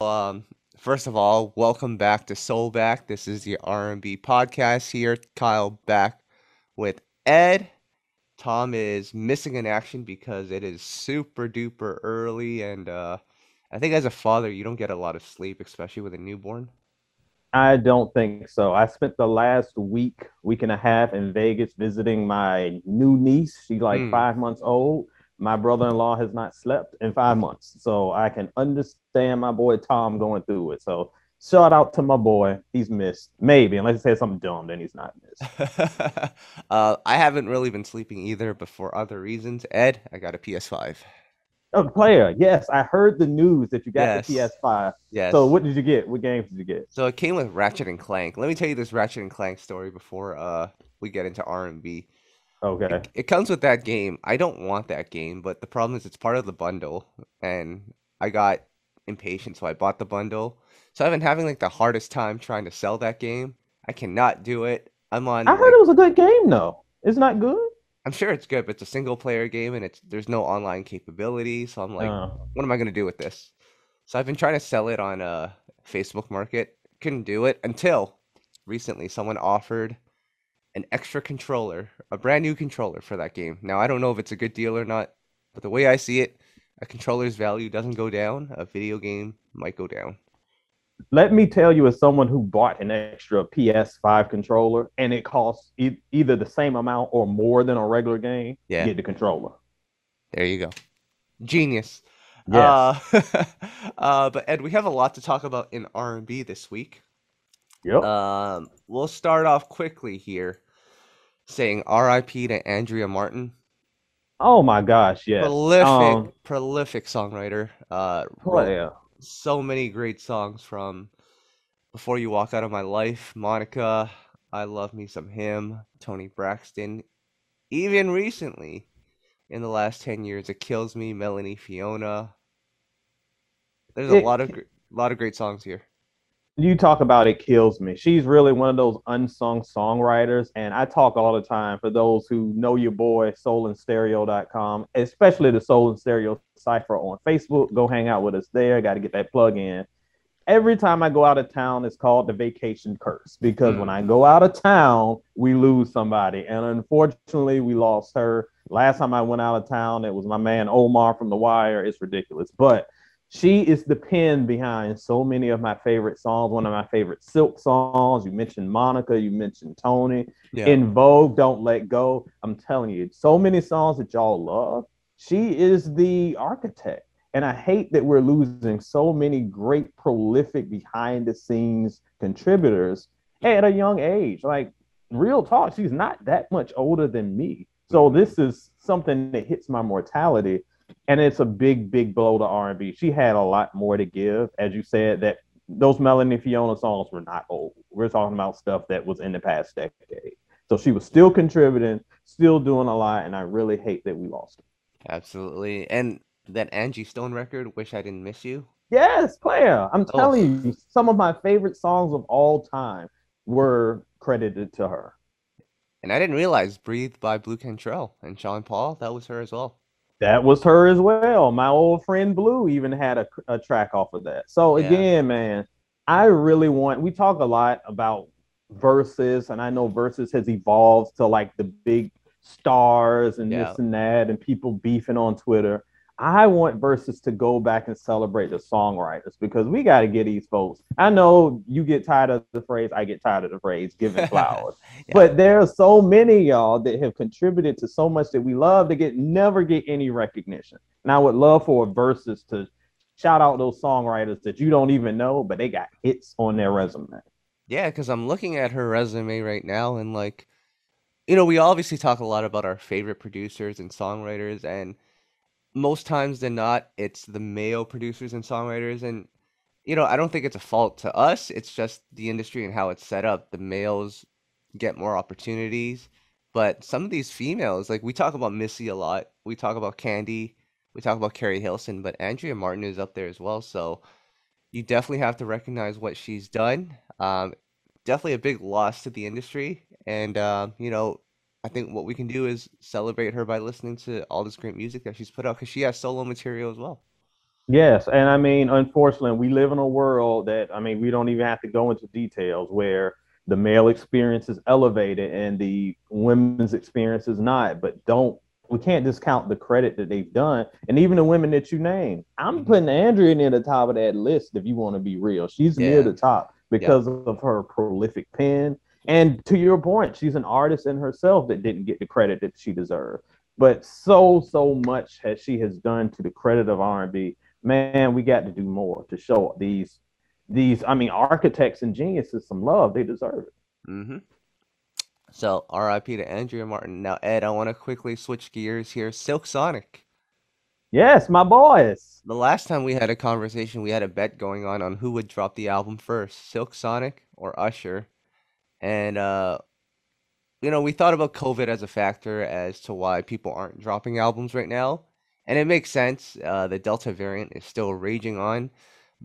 Um, first of all, welcome back to Soul Back. This is the R&B podcast here. Kyle back with Ed. Tom is missing in action because it is super duper early, and uh, I think as a father, you don't get a lot of sleep, especially with a newborn. I don't think so. I spent the last week, week and a half in Vegas visiting my new niece. She's like Mm. five months old. My brother-in-law has not slept in five months, so I can understand my boy Tom going through it. So shout out to my boy. He's missed, maybe unless he says something dumb, then he's not missed. uh, I haven't really been sleeping either, but for other reasons. Ed, I got a PS5. Oh, player, yes, I heard the news that you got the PS5. Yes. So what did you get? What games did you get? So it came with Ratchet and Clank. Let me tell you this Ratchet and Clank story before uh we get into R&B. Okay. It, it comes with that game. I don't want that game, but the problem is it's part of the bundle, and I got impatient, so I bought the bundle. So I've been having like the hardest time trying to sell that game. I cannot do it. I'm on. I like- heard it was a good game though. It's not good. I'm sure it's good, but it's a single player game, and it's there's no online capability. So I'm like, Uh, what am I gonna do with this? So I've been trying to sell it on uh Facebook Market. Couldn't do it until recently someone offered an extra controller, a brand new controller for that game. Now I don't know if it's a good deal or not, but the way I see it, a controller's value doesn't go down, a video game might go down. let me tell you, as someone who bought an extra PS5 controller and it costs e- either the same amount or more than a regular game, Yeah. get the controller. There you go. Genius. Yes. Uh, uh, but Ed, we have a lot to talk about in R&B this week. Yep. Um, we'll start off quickly here, saying R.I.P. to Andrea Martin, oh my gosh, yes. prolific, Um, prolific songwriter. Uh, wrote player. so many great songs from "Before You Walk Out of My Life," Monica, "I Love Me Some Him," Toni Braxton. Even recently, in the last ten years, "It Kills Me," Melanie Fiona. There's a It lot of gr- lot of great songs here. You talk about it kills me. She's really one of those unsung songwriters. And I talk all the time for those who know your boy, soulandstereo.com, especially the Soul and Stereo Cipher on Facebook. Go hang out with us there. Got to get that plug in. Every time I go out of town, it's called the vacation curse because when I mm. go out of town, we lose somebody. And unfortunately, we lost her. Last time I went out of town, it was my man Omar from The Wire. It's ridiculous. But she is the pen behind so many of my favorite songs. One of my favorite Silk songs. You mentioned Monica, you mentioned Toni. Yeah. In Vogue, Don't Let Go. I'm telling you, so many songs that y'all love. She is the architect. And I hate that we're losing so many great, prolific, behind the scenes contributors at a young age. Like, real talk, she's not that much older than me. So this is something that hits my mortality and it's a big, big blow to R&B. She had a lot more to give, as you said. That those Melanie Fiona songs were not old. We're talking about stuff that was in the past decade. So she was still contributing, still doing a lot, and I really hate that we lost her. Absolutely. And that Angie Stone record, Wish I Didn't Miss You. Yes, player. I'm Oh. telling you, some of my favorite songs of all time were credited to her. And I didn't realize Breathe by Blu Cantrell and Sean Paul, that was her as well. That was her as well. My old friend Blu even had a, a track off of that. So Yeah. again, man, I really want. We talk a lot about verses, and I know verses has evolved to like the big stars and Yeah. this and that, and people beefing on Twitter. I want verses to go back and celebrate the songwriters because we got to get these folks. I know you get tired of the phrase. I get tired of the phrase giving flowers. Yeah. But there are so many y'all that have contributed to so much that we love to get never get any recognition. And I would love for verses to shout out those songwriters that you don't even know, but they got hits on their resume. Yeah, because I'm looking at her resume right now and like, you know, we obviously talk a lot about our favorite producers and songwriters, and most times than not, it's the male producers and songwriters. And, you know, I don't think it's a fault to us. It's just the industry and how it's set up. The males get more opportunities, but some of these females, like we talk about Missy a lot, we talk about Kandi, we talk about Keri Hilson, but Andrea Martin is up there as well. So you definitely have to recognize what she's done. Um, definitely a big loss to the industry. And, um, you know, I think what we can do is celebrate her by listening to all this great music that she's put out because she has solo material as well. Yes, and I mean, unfortunately, we live in a world that I mean, we don't even have to go into details where the male experience is elevated and the women's experience is not. But don't we can't discount the credit that they've done, and even the women that you name. I'm Mhm. putting Andrea near the top of that list. If you want to be real, she's near the top because of her prolific pen. And to your point, she's an artist in herself that didn't get the credit that she deserved. But so so much has she has done to the credit of R&B. Man, we got to do more to show these these. I mean, architects and geniuses some love. They deserve it. Mm-hmm. So, RIP to Andrea Martin. Now, Ed, I want to quickly switch gears here. Silk Sonic. Yes, my boys. The last time we had a conversation, we had a bet going on on who would drop the album first, Silk Sonic or Usher. And uh you know, we thought about COVID as a factor as to why people aren't dropping albums right now. And it makes sense. Uh the Delta variant is still raging on,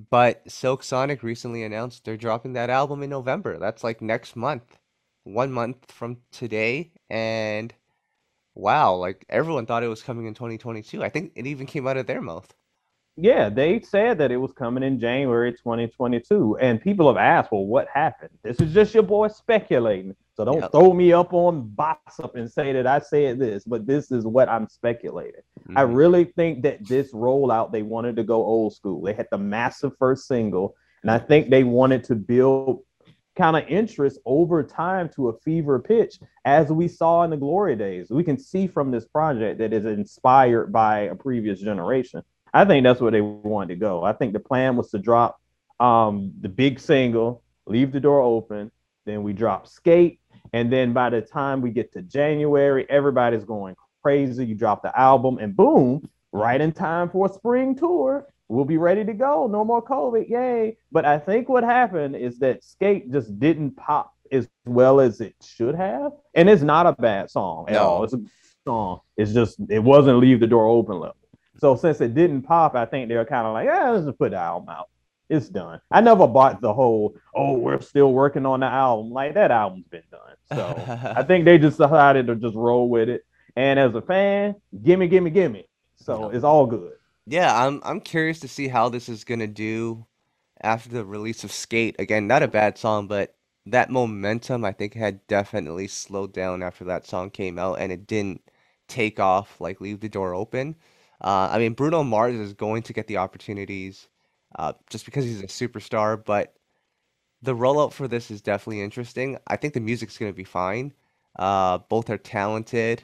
but Silk Sonic recently announced they're dropping that album in November. That's like next month. One month from today and wow, like everyone thought it was coming in 2022. I think it even came out of their mouth. Yeah, they said that it was coming in January 2022. And people have asked, well, what happened? This is just your boy speculating. So don't Yep. throw me up on box up and say that I said this, but this is what I'm speculating. I Mhm. really think that this rollout, they wanted to go old school. They had the massive first single, and I think they wanted to build kind of interest over time to a fever pitch, as we saw in the glory days. We can see from this project that is inspired by a previous generation. I think that's where they wanted to go. I think the plan was to drop um, the big single, leave the door open, then we drop skate, and then by the time we get to January, everybody's going crazy. You drop the album, and boom, right in time for a spring tour. We'll be ready to go. No more COVID. Yay. But I think what happened is that Skate just didn't pop as well as it should have. And it's not a bad song at No. all. It's a song. It's just, it wasn't leave the door open level. So since it didn't pop, I think they're kind of like, yeah, let's just put the album out. It's done. I never bought the whole, oh, we're still working on the album. Like that album's been done. So I think they just decided to just roll with it. And as a fan, gimme, gimme, gimme. So Yeah. it's all good. Yeah, I'm I'm curious to see how this is gonna do after the release of Skate. Again, not a bad song, but that momentum I think had definitely slowed down after that song came out and it didn't take off like Leave the Door Open. Uh, I mean, Bruno Mars is going to get the opportunities uh, just because he's a superstar, but the rollout for this is definitely interesting. I think the music's gonna be fine. Uh, both are talented.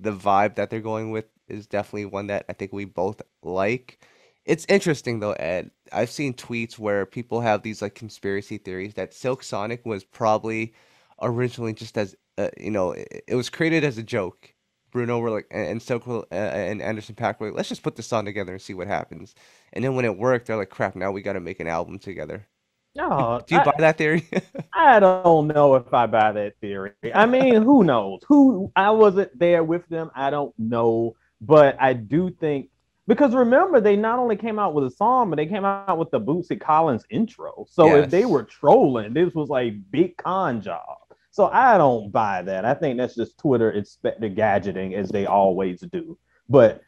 The vibe that they're going with is definitely one that I think we both like. It's interesting though, Ed. I've seen tweets where people have these like conspiracy theories that Silk Sonic was probably originally just as uh, you know, it, it was created as a joke. Bruno were like, and, uh, and Anderson .Paak were like, let's just put this song together and see what happens. And then when it worked, they're like, crap, now we got to make an album together. No, Do you I, buy that theory? I don't know if I buy that theory. I mean, who knows? Who I wasn't there with them. I don't know, but I do think because remember they not only came out with a song, but they came out with the Bootsy Collins intro. So if they were trolling, this was like big con job. So I don't buy that. I think that's just Twitter inspector gadgeting as they always do. But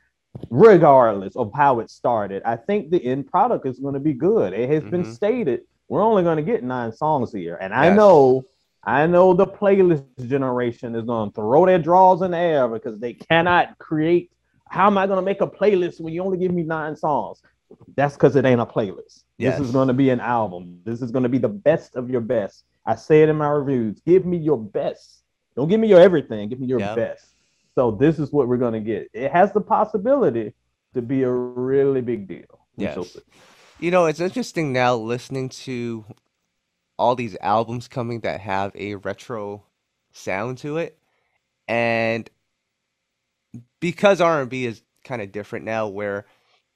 regardless of how it started, I think the end product is going to be good. It has been Mhm. stated we're only going to get nine songs here, and I know, I know the playlist generation is going to throw their draws in the air because they cannot create. How am I going to make a playlist when you only give me nine songs? That's because it ain't a playlist. This is going to be an album. This is going to be the best of your best. I say it in my reviews. Give me your best. Don't give me your everything. Give me your Yep. best. So this is what we're going to get. It has the possibility to be a really big deal. Yes. You know, it's interesting now listening to all these albums coming that have a retro sound to it. And because R&B is kind of different now where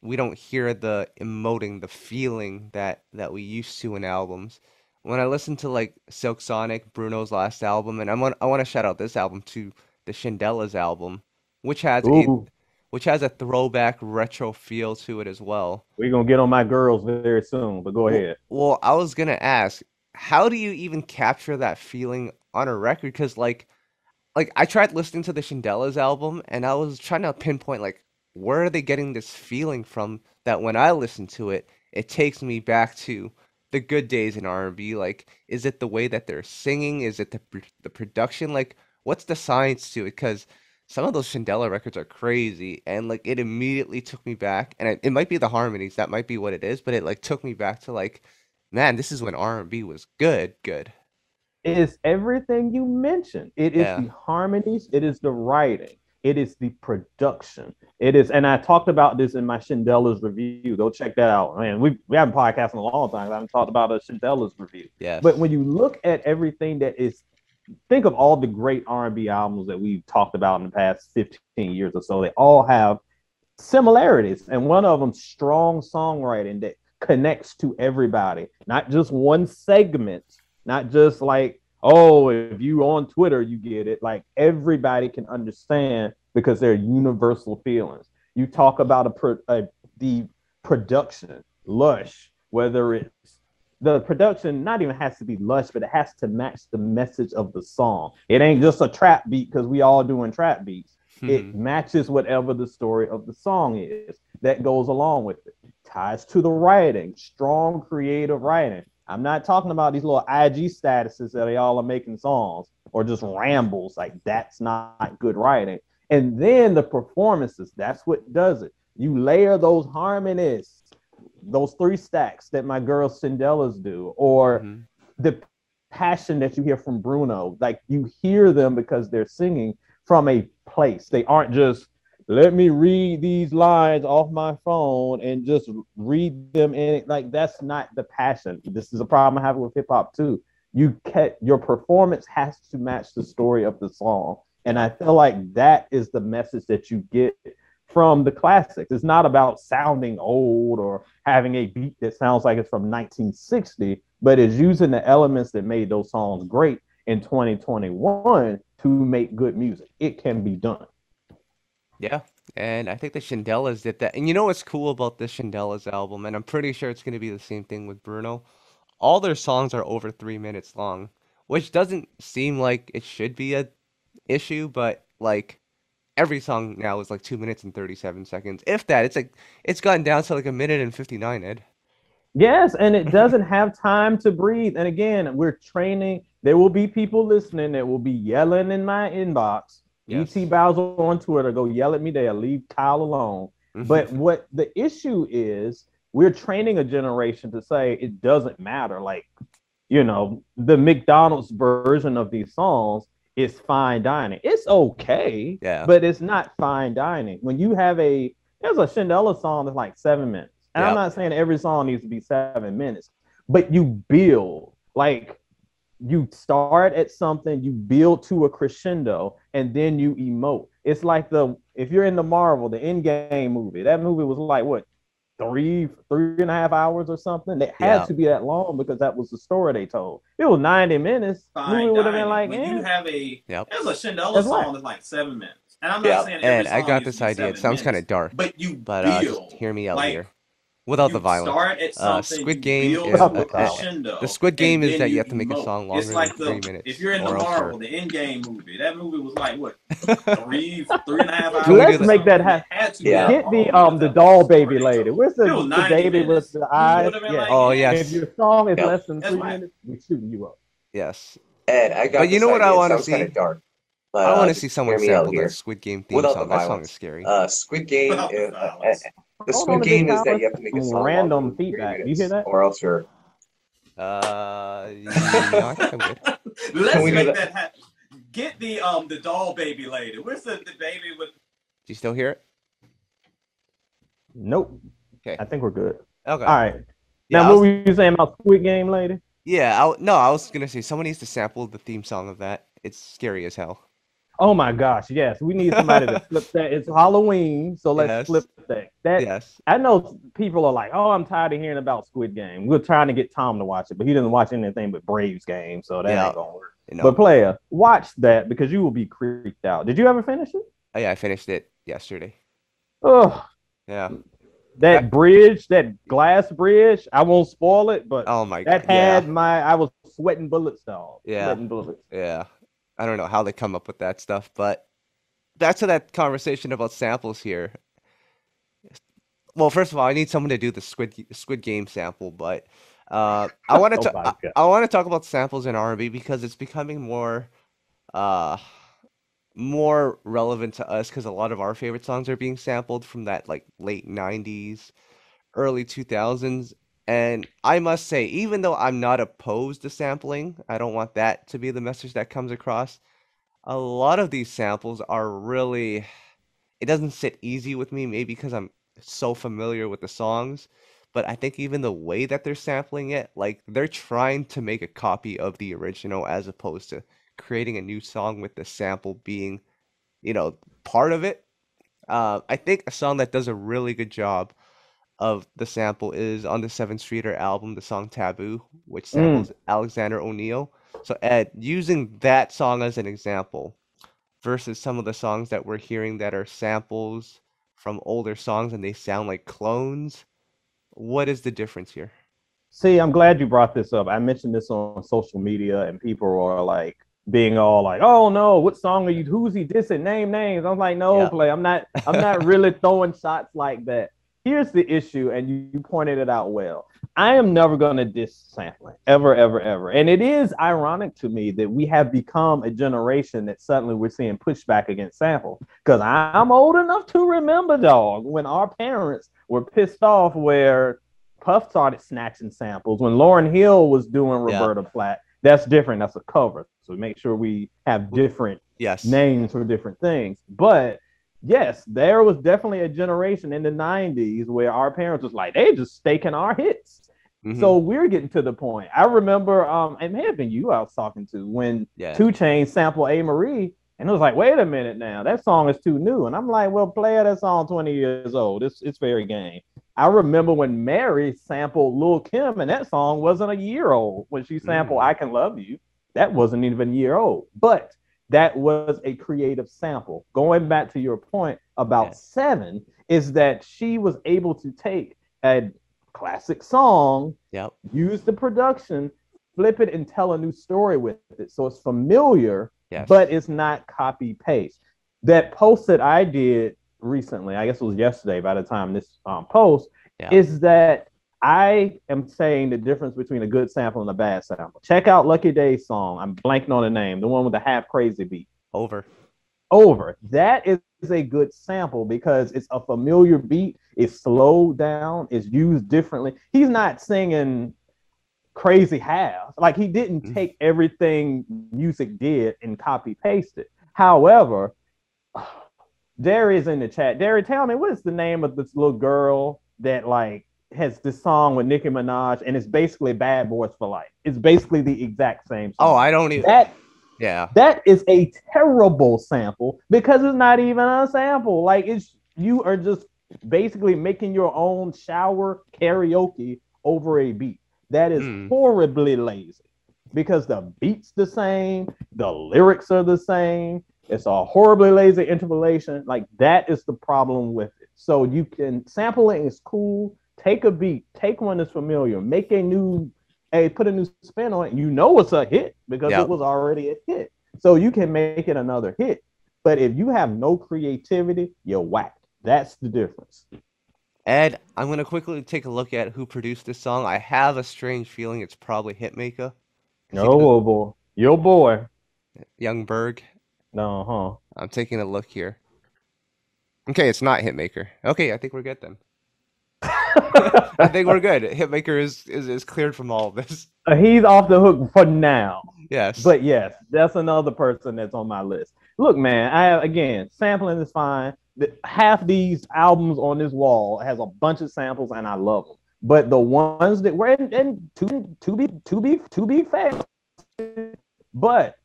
we don't hear the emoting, the feeling that that we used to in albums. When I listen to like Silk Sonic, Bruno's last album, and I want I want to shout out this album to the Shindellas album, which has a which has a throwback retro feel to it as well. we're going to get on my girls very soon, but go Well, ahead. well, I was gonna ask, how do you even capture that feeling on a record? Because like, like I tried listening to the Shindellas album, and I was trying to pinpoint like where are they getting this feeling from that when I listen to it, it takes me back to the good days in R&B. Like, is it the way that they're singing? Is it the pr- the production? Like, what's the science to it? Because some of those Shindella records are crazy, and like it immediately took me back. And it, it might be the harmonies, that might be what it is, but it like took me back to like, man, this is when R&B was good, good. It is everything you mentioned. It is Yeah. the harmonies. It is the writing. It is the production. It is, and I talked about this in my Shindella's review. Go check that out. Man, we we haven't podcasted in a long time. I haven't talked about a Shindella's review. Yes. But when you look at everything that is, think of all the great R&B albums that we've talked about in the past 15 years or so. They all have similarities, and one of them strong songwriting that connects to everybody, not just one segment, not just like oh, if you on Twitter, you get it. Like everybody can understand because they're universal feelings. You talk about a, pro, a the production, lush, whether it's the production not even has to be lush, but it has to match the message of the song. It ain't just a trap beat because we all doing trap beats. It Mhm. matches whatever the story of the song is that goes along with it. Ties to the writing, strong creative writing. I'm not talking about these little IG statuses that they all are making songs or just rambles. Like that's not good writing. And then the performances, that's what does it. You layer those harmonies, those three stacks that my girl Shindella's do, or Mhm. the passion that you hear from Bruno. Like you hear them because they're singing from a place. They aren't just let me read these lines off my phone and just read them in like that's not the passion. This is a problem I have with hip hop too. You get your performance has to match the story of the song. And I feel like that is the message that you get from the classics. It's not about sounding old or having a beat that sounds like it's from 1960, but it's using the elements that made those songs great in 2021 to make good music. It can be done. Yeah, and I think the Shindellas did that. And you know what's cool about this Shindellas album, and I'm pretty sure it's going to be the same thing with Bruno. All their songs are over three minutes long, which doesn't seem like it should be a issue, but like every song now is like two minutes and 37 seconds. If that, it's like it's gotten down to like a minute and 59, Ed. Yes, and it doesn't have time to breathe. And again, we're training. There will be people listening that will be yelling in my inbox. Yes. ET Bowser on Twitter, go yell at me there. Leave Kyle alone. Mm-hmm. But what the issue is, we're training a generation to say it doesn't matter. Like, you know, the McDonald's version of these songs is fine dining. It's okay, yeah, but it's not fine dining. When you have a there's a Shindella song that's like seven minutes. And I'm not saying every song needs to be seven minutes, but you build like you start at something, you build to a crescendo, and then you emote. It's like the if you're in the Marvel, the Endgame movie, that movie was like what three, three and a half hours or something. It had Yeah. to be that long because that was the story they told. It was 90 minutes, Fine movie would have been like, when eh. you have a Yep. there's a Shindella That's song right. that's like seven minutes, and I'm not Yeah. saying every and I got this idea. It sounds kind of dark, but you but uh, build. just hear me out like, here. Without you the violence. start at Uh, Squid Game is uh, a uh, crescendo, The Squid Game is that you have to make a song longer It's like than the three minutes, if you're in the else you're- Marvel, the Endgame movie. That movie was like what three, three and a half hours. Can we Let's make that It happen. to Yeah. Get the um the because that was doll baby lady. told. Where's the, the baby minutes. with the eyes? Yeah. like, Oh, yes. If your song is Yeah. less than That's three right. minutes, we shooting you up. Yes. Ed, I got But you know what I wanna see? of dark. But, I uh, want to just see someone hear me out sample here. that Squid Game theme Without the song. That song is scary. Uh, Squid Game. Uh, uh, violence. The Hold Squid Game is that you have to make a random longer than feedback. You hear that? or else you're. Uh, yeah, I think I would. Let's Can we do make that? that happen. Get the um the doll baby lady. Where's the, the baby with Do you still hear it? Nope. Okay. I think we're good. Okay. All right. Yeah, I now, was- what were you saying about Squid Game, lady? yeah. I, w- no, I was gonna say someone needs to sample the theme song of that. It's scary as hell. Oh my gosh, yes. We need somebody to flip that. It's Halloween, so let's Yes. flip that. That Yes. I know people are like, oh, I'm tired of hearing about Squid Game. We're trying to get Tom to watch it, but he doesn't watch anything but Braves game, so that Yeah. ain't gonna work. You know. But player, watch that because you will be creeped out. Did you ever finish it? oh, yeah, I finished it yesterday. Oh, Yeah. that bridge, that glass bridge. I won't spoil it, but Oh my that god. Yeah. had my. I was sweating bullets, dog. Yeah. Sweating bullets. Yeah. I don't know how they come up with that stuff, but back to that conversation about samples here. well, first of all, I need someone to do the Squid Squid Game sample, but uh, I want Oh to my I, I want to talk about samples in R&B because it's becoming more uh more relevant to us because a lot of our favorite songs are being sampled from that like late 90s, early 2000s. And I must say, even though I'm not opposed to sampling, I don't want that to be the message that comes across. A lot of these samples are really, it doesn't sit easy with me, maybe because I'm so familiar with the songs. But I think even the way that they're sampling it, like they're trying to make a copy of the original as opposed to creating a new song with the sample being, you know, part of it. Uh, I think a song that does a really good job of the sample is on the Sevyn Streeter album, the song Taboo, which mm. samples Alexander O'Neal. So, Ed, using that song as an example versus some of the songs that we're hearing that are samples from older songs and they sound like clones, what is the difference here? See, I'm glad you brought this up. I mentioned this on social media, and people are like being all like, "Oh no, what song are you? Who's he dissing? Name names." I'm like, "No, Yeah. play. I'm not. I'm not really throwing shots like that." Here's the issue, and you, you pointed it out well. I am never going to diss sampling ever, ever, ever. And it is ironic to me that we have become a generation that suddenly we're seeing pushback against sample. Because I'm old enough to remember, dog, when our parents were pissed off where Puff started snatching samples. When Lauryn Hill was doing Yeah. Roberta Flack, that's different. That's a cover. So make sure we have different Yes. names for different things. But yes, there was definitely a generation in the 90s where our parents was like, they just staking our hits. Mhm. So we're getting to the point. I remember um it may have been you I was talking to when yeah. 2 Chainz sample Amerie, and it was like, wait a minute now, that song is too new. And I'm like, well, play that song 20 years old. It's it's very game. I remember when Mary sampled Lil Kim, and that song wasn't a year old when she sampled Mm. I Can Love You. That wasn't even a year old. But that was a creative sample. Going back to your point about Yeah. Sevyn, is that she was able to take a classic song Yep. use the production, flip it, and tell a new story with it. So it's familiar, Yes. but it's not copy paste. That post that I did recently, I guess it was yesterday by the time this um, post, Yeah. is that I am saying the difference between a good sample and a bad sample. Check out Lucky Daye's song. I'm blanking on the name, the one with the half crazy beat Over. over. That is a good sample because it's a familiar beat. It's slowed down. It's used differently. He's not singing crazy half. Like he didn't Mhm. take everything Musiq did and copy paste it. However, Darius in the chat. Derry, tell me what is the name of this little girl that like has this song with Nicki Minaj and it's basically Bad Boys for Life. It's basically the exact same. Oh. I don't even. that Yeah. that is a terrible sample because it's not even a sample. Like it's you are just basically making your own shower karaoke over a beat. That is Hmm. horribly lazy because the beat's the same, the lyrics are the same. It's a horribly lazy interpolation. Like that is the problem with it. So you can sampling is cool. Take a beat, take one that's familiar, make a new, hey, put a new spin on it. You know it's a hit because Yep. it was already a hit. So you can make it another hit. But if you have no creativity, you're whacked. That's the difference. Ed, I'm gonna quickly take a look at who produced this song. I have a strange feeling it's probably Hitmaka. No, oh, boy. Your boy. Young Berg. No, huh? I'm taking a look here. Okay, it's not Hitmaka. Okay, I think we're good then. I think we're good. Hitmaka is, is is cleared from all of this. Uh, He's off the hook for now. Yes. But yes, that's another person that's on my list. Look, man, I have again sampling is fine. The, half these albums on this wall has a bunch of samples, and I love them. But the ones that were and, and to to be to be to be fair, but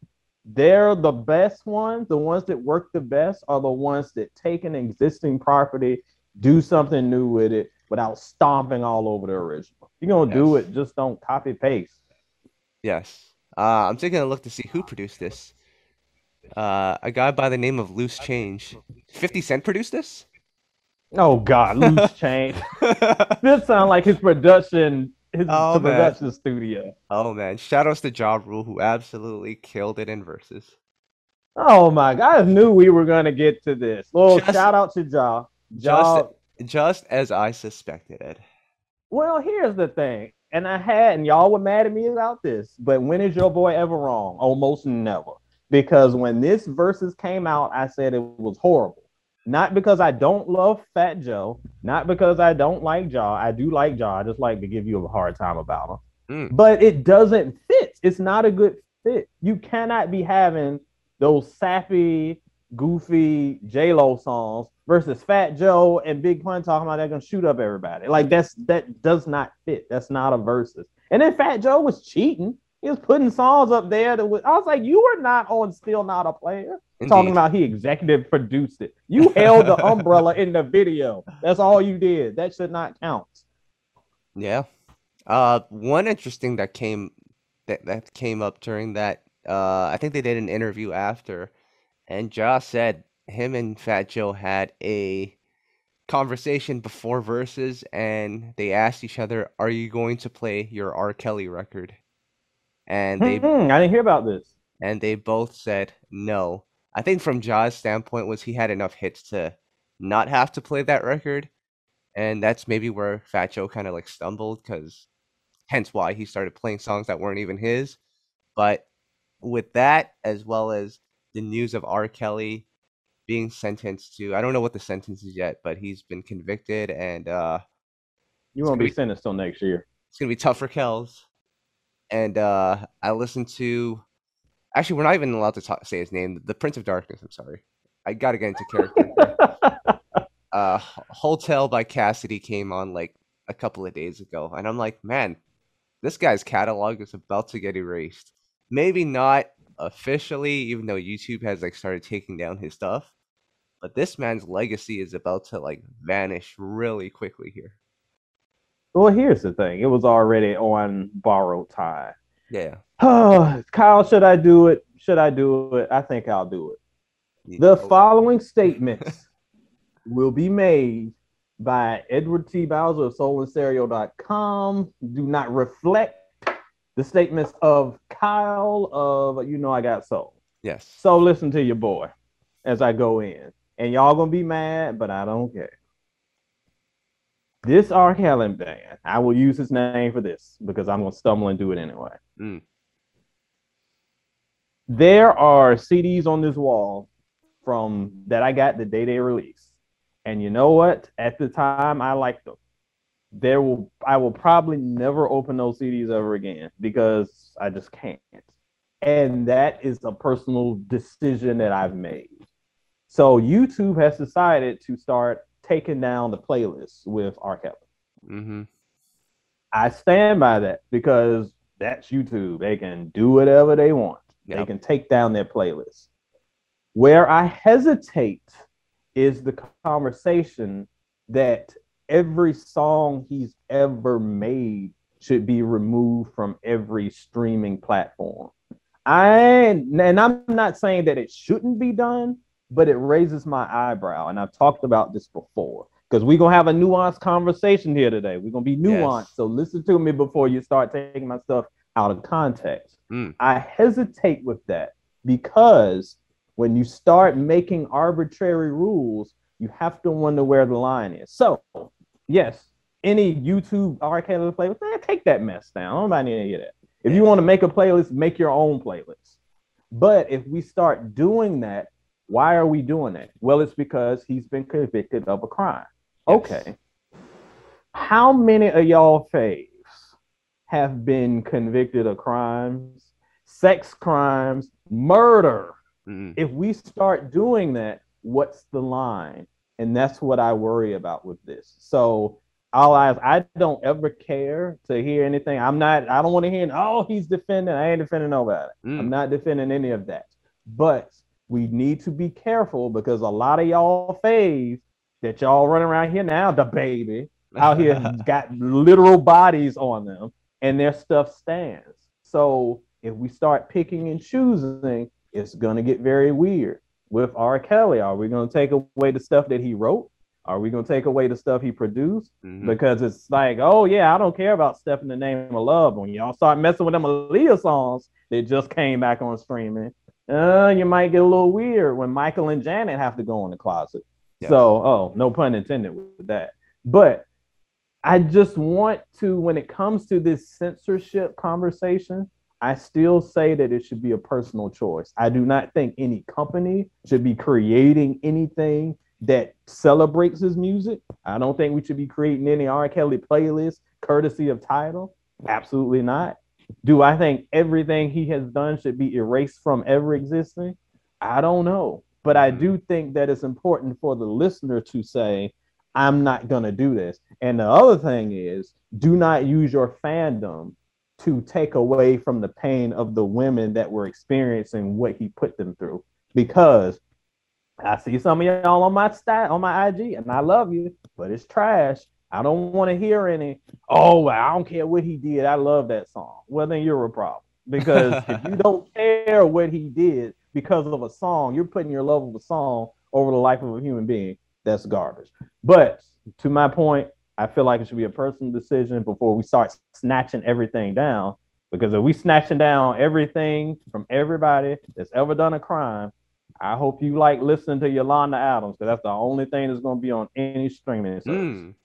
they're the best ones. The ones that work the best are the ones that take an existing property, do something new with it without stomping all over the original. You're gonna do it, just don't copy paste. Yes. Uh, I'm taking a look to see who produced this. Uh, a guy by the name of Loose Change. 50 Cent produced this? Oh God, loose change. this sounds like his production, his Oh, production studio. oh man, shout outs to Ja Rule who absolutely killed it in verses. Oh my God, I knew we were gonna get to this. Well, Just- shout out to Ja. Ja, Just as I suspected it. Well, here's the thing, and I had, and y'all were mad at me about this, but when is your boy ever wrong? Almost never. Because when this verses came out, I said it was horrible. Not because I don't love Fat Joe, not because I don't like Ja. I do like Ja. I just like to give you a hard time about him. Mm. But it doesn't fit. It's not a good fit. You cannot be having those sappy, goofy J Lo songs versus Fat Joe and Big Pun talking about they're gonna shoot up everybody. Like that's that does not fit. That's not a versus. And then Fat Joe was cheating. He was putting songs up there that was, I was like, you were not on Still Not a Player. Talking about he executive produced it. You held the umbrella in the video. That's all you did. That should not count. Yeah. Uh, one interesting that came that that came up during that. Uh, I think they did an interview after, and Josh said him and Fat Joe had a conversation before verses, and they asked each other, "Are you going to play your R. Kelly record?" And they Mm-mm, I didn't hear about this. and they both said no. I think from Ja's standpoint was he had enough hits to not have to play that record, and that's maybe where Fat Joe kind of like stumbled because hence why he started playing songs that weren't even his. But with that, as well as the news of R. Kelly being sentenced to, I don't know what the sentence is yet, but he's been convicted, and uh, You won't be Sweet. sentenced till next year. it's gonna be tough for Kells. And uh I listened to actually we're not even allowed to talk, say his name, the Prince of Darkness, I'm sorry. I gotta get into character. uh Hotel by Cassidy came on like a couple of days ago, and I'm like, man, this guy's catalog is about to get erased. Maybe not officially, even though YouTube has like started taking down his stuff. But this man's legacy is about to like vanish really quickly here. well, here's the thing. It was already on borrowed time. Yeah. Oh, Kyle, should I do it? Should I do it? I think I'll do it. you The know- following statements will be made by Edward T. Bowser of soulandstereo.com. Do not reflect the statements of Kyle of You Know I Got Soul. Yes. So listen to your boy as I go in. And y'all gonna be mad, but I don't care. This R. Kelly band, I will use his name for this because I'm gonna stumble and do it anyway. Mm. There are CDs on this wall from that I got the day they released. And you know what? At the time I liked them. There will I will probably never open those CDs ever again because I just can't. And that is a personal decision that I've made. So YouTube has decided to start taking down the playlists with R. Kelly. Mm-hmm. I stand by that because that's YouTube. They can do whatever they want. They can take down their playlist. Where I hesitate is the conversation that every song he's ever made should be removed from every streaming platform. I and I'm not saying that it shouldn't be done, but it raises my eyebrow. And I've talked about this before because we're gonna have a nuanced conversation here today. We're gonna be nuanced. Yes. So listen to me before you start taking my stuff out of context. Mm. I hesitate with that because when you start making arbitrary rules, you have to wonder where the line is. So, yes, any YouTube R. Kelly playlist, man, take that mess down. Nobody need to hear that. If you want to make a playlist, make your own playlist. But if we start doing that, why are we doing that? Well, it's because he's been convicted of a crime. Yes. Okay. How many of y'all faves have been convicted of crimes, sex crimes, murder? Mm. If we start doing that, what's the line? And that's what I worry about with this. So all I I don't ever care to hear anything. I'm not, I don't want to hear, oh, he's defending. I ain't defending nobody. I'm Mm. not defending any of that. But we need to be careful because a lot of y'all faves that y'all running around here now, the baby, out here got literal bodies on them and their stuff stands. So if we start picking and choosing, it's gonna get very weird. With R. Kelly, are we gonna take away the stuff that he wrote? Are we gonna take away the stuff he produced? Mhm. Because it's like, oh yeah, I don't care about Step in the Name of Love. When y'all start messing with them Aaliyah songs that just came back on streaming, uh, you might get a little weird when Michael and Janet have to go in the closet. Yes. So, oh, no pun intended with that. But I just want to, when it comes to this censorship conversation, I still say that it should be a personal choice. I do not think any company should be creating anything that celebrates his music. I don't think we should be creating any R. Kelly playlist courtesy of Tidal. Absolutely not. Do I think everything he has done should be erased from ever existing? I don't know. But I do mm-hmm. think that it's important for the listener to say, I'm not going to do this. And the other thing is, do not use your fandom to take away from the pain of the women that were experiencing what he put them through. Because I see some of y'all on my stat on my IG, and I love you, but it's trash. I don't want to hear any. Oh, I don't care what he did. I love that song. Well, then you're a problem because if you don't care what he did because of a song, you're putting your love of a song over the life of a human being. That's garbage. But to my point, I feel like it should be a personal decision before we start snatching everything down. Because if we snatching down everything from everybody that's ever done a crime, I hope you like listening to Yolanda Adams because that's the only thing that's going to be on any streaming service. Mm.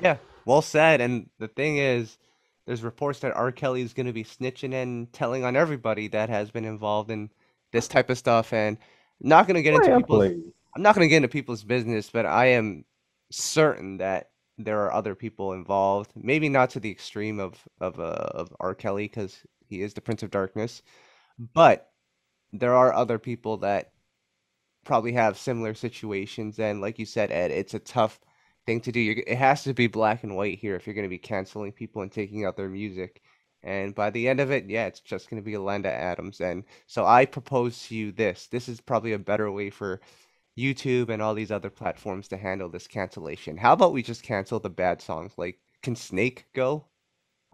Yeah, well said. And the thing is, there's reports that R. Kelly is going to be snitching and telling on everybody that has been involved in this type of stuff. And not going to get into Man, people's. I'm not going to get into people's business, but I am certain that there are other people involved. Maybe not to the extreme of of uh, of R. Kelly because he is the Prince of Darkness, but there are other people that probably have similar situations. And like you said, Ed, it's a tough thing to do. You're, it has to be black and white here if you're going to be canceling people and taking out their music. And by the end of it, yeah, it's just going to be Yolanda Adams. And so I propose to you this. This is probably a better way for YouTube and all these other platforms to handle this cancellation. How about we just cancel the bad songs? Like, can Snake go?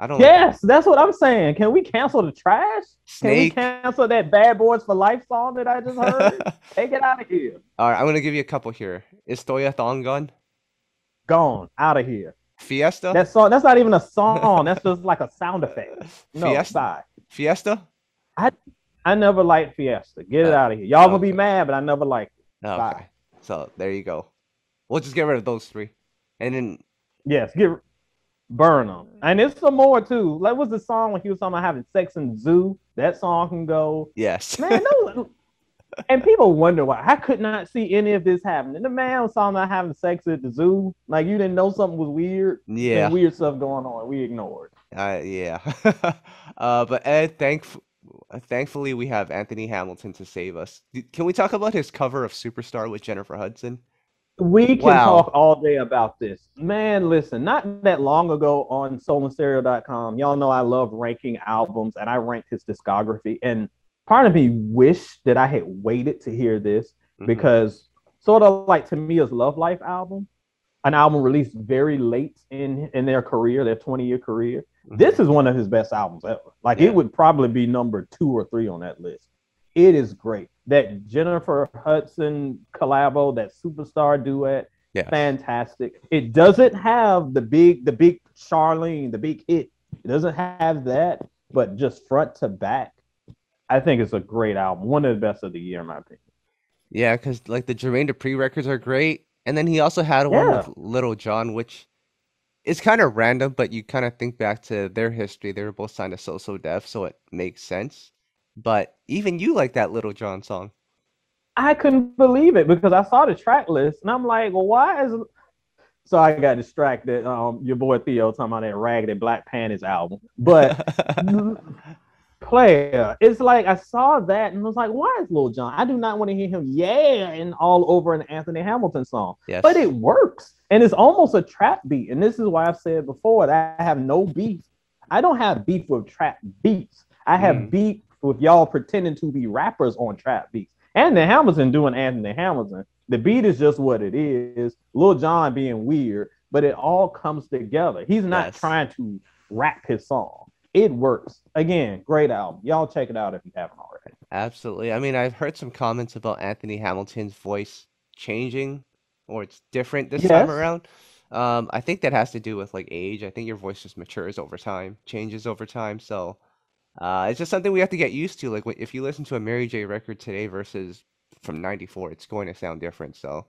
I don't. Yes, that's what I'm saying. Can we cancel the trash? Can we Snake. cancel that Bad Boys for Life song that I just heard? Take it out of here. All right, I'm gonna give you a couple here. Is Toya a Thongon? Gone. Gone out of here. Fiesta? That song, that's not even a song. That's just like a sound effect. No, Fiesta? Fiesta? I I never liked Fiesta. Get it Uh, out of here. Y'all gonna be mad, but I never liked it. Okay. Bye. So there you go. We'll just get rid of those three. And then Yes, get burn them. And there's some more too. Like what's the song when he was talking about having sex in the zoo? That song can go. yes. Man, no. and people wonder why I could not see any of this happening. The man saw about having sex at the zoo. Like you didn't know something was weird. yeah. There's weird stuff going on. We ignored. Uh, yeah. uh, but Ed, thank thankfully we have Anthony Hamilton to save us. Can we talk about his cover of Superstar with Jennifer Hudson? We can Wow. talk all day about this. Man, listen, not that long ago on soulandstereo.com, y'all know I love ranking albums and I ranked his discography. And part of me wished that I had waited to hear this Mhm. because sort of like Tamia's Love Life album, an album released very late in in their career, their 20 year career. This is one of his best albums ever. Like Yeah. it would probably be number two or three on that list. It is great. That Jennifer Hudson collabo, that superstar duet, Yes. fantastic. It doesn't have the big, the big Charlene, the big hit. It doesn't have that, but just front to back, I think it's a great album. One of the best of the year, in my opinion. Yeah, because like the Jermaine Dupri records are great, and then he also had one Yeah. with Lil Jon, which is kind of random, but you kind of think back to their history. They were both signed to So So Def, so it makes sense. But even you like that Lil Jon song. I couldn't believe it because I saw the track list and I'm like, well, why is so I got distracted. Um, your boy Theo talking about that Raggedy Black Panties album, but player. It's like I saw that and was like, why is Lil Jon? I do not want to hear him yeah and all over an Anthony Hamilton song. Yes. But it works. And it's almost a trap beat. And this is why I've said before that I have no beef. I don't have beef with trap beats. I have Mm. beef with y'all pretending to be rappers on trap beats. Anthony Hamilton doing Anthony Hamilton. The beat is just what it is. Lil Jon being weird, but it all comes together. He's not Yes. trying to rap his song. It works. Again, great album. Y'all check it out if you haven't already. Absolutely. I mean, I've heard some comments about Anthony Hamilton's voice changing or it's different this time around. Um, I think that has to do with like age. I think your voice just matures over time, changes over time. So uh, it's just something we have to get used to. Like if you listen to a Mary J record today versus from '94, it's going to sound different. So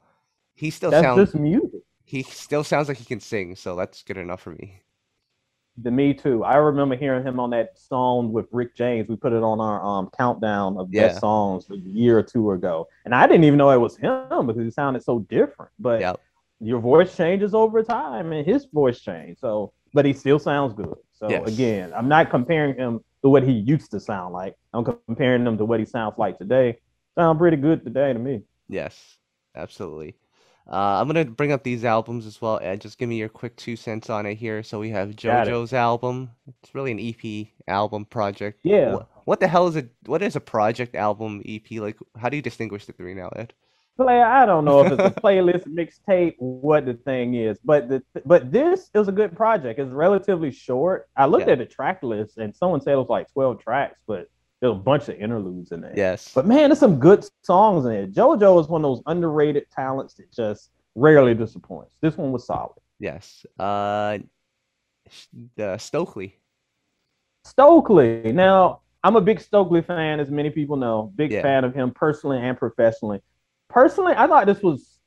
he still That's sounds just music. he still sounds like he can sing, so that's good enough for me. The Me Too. I remember hearing him on that song with Rick James. We put it on our um countdown of Yeah. best songs a year or two ago, and I didn't even know it was him because it sounded so different. But Yep. your voice changes over time, and his voice changed. So, but he still sounds good. So Yes. again, I'm not comparing him to what he used to sound like. I'm comparing him to what he sounds like today. Sound pretty good today to me. Yes, absolutely. Uh, I'm gonna bring up these albums as well, Ed. Just give me your quick two cents on it here. So we have. JoJo's album. It's really an EP album project. Yeah. What, what the hell is it? What is a project album EP? Like, how do you distinguish the three now, Ed? player. I don't know if it's a playlist mixtape, what the thing is, but the but this is a good project. It's relatively short. I looked Yeah. at the track list and someone said it was like 12 tracks, but there's a bunch of interludes in there. Yes. But man, there's some good songs in it. JoJo is one of those underrated talents that just rarely disappoints. This one was solid. Yes. Uh, the Stokley. Stokley. Now, I'm a big Stokley fan, as many people know. Big Yeah. fan of him personally and professionally. Personally, I thought this was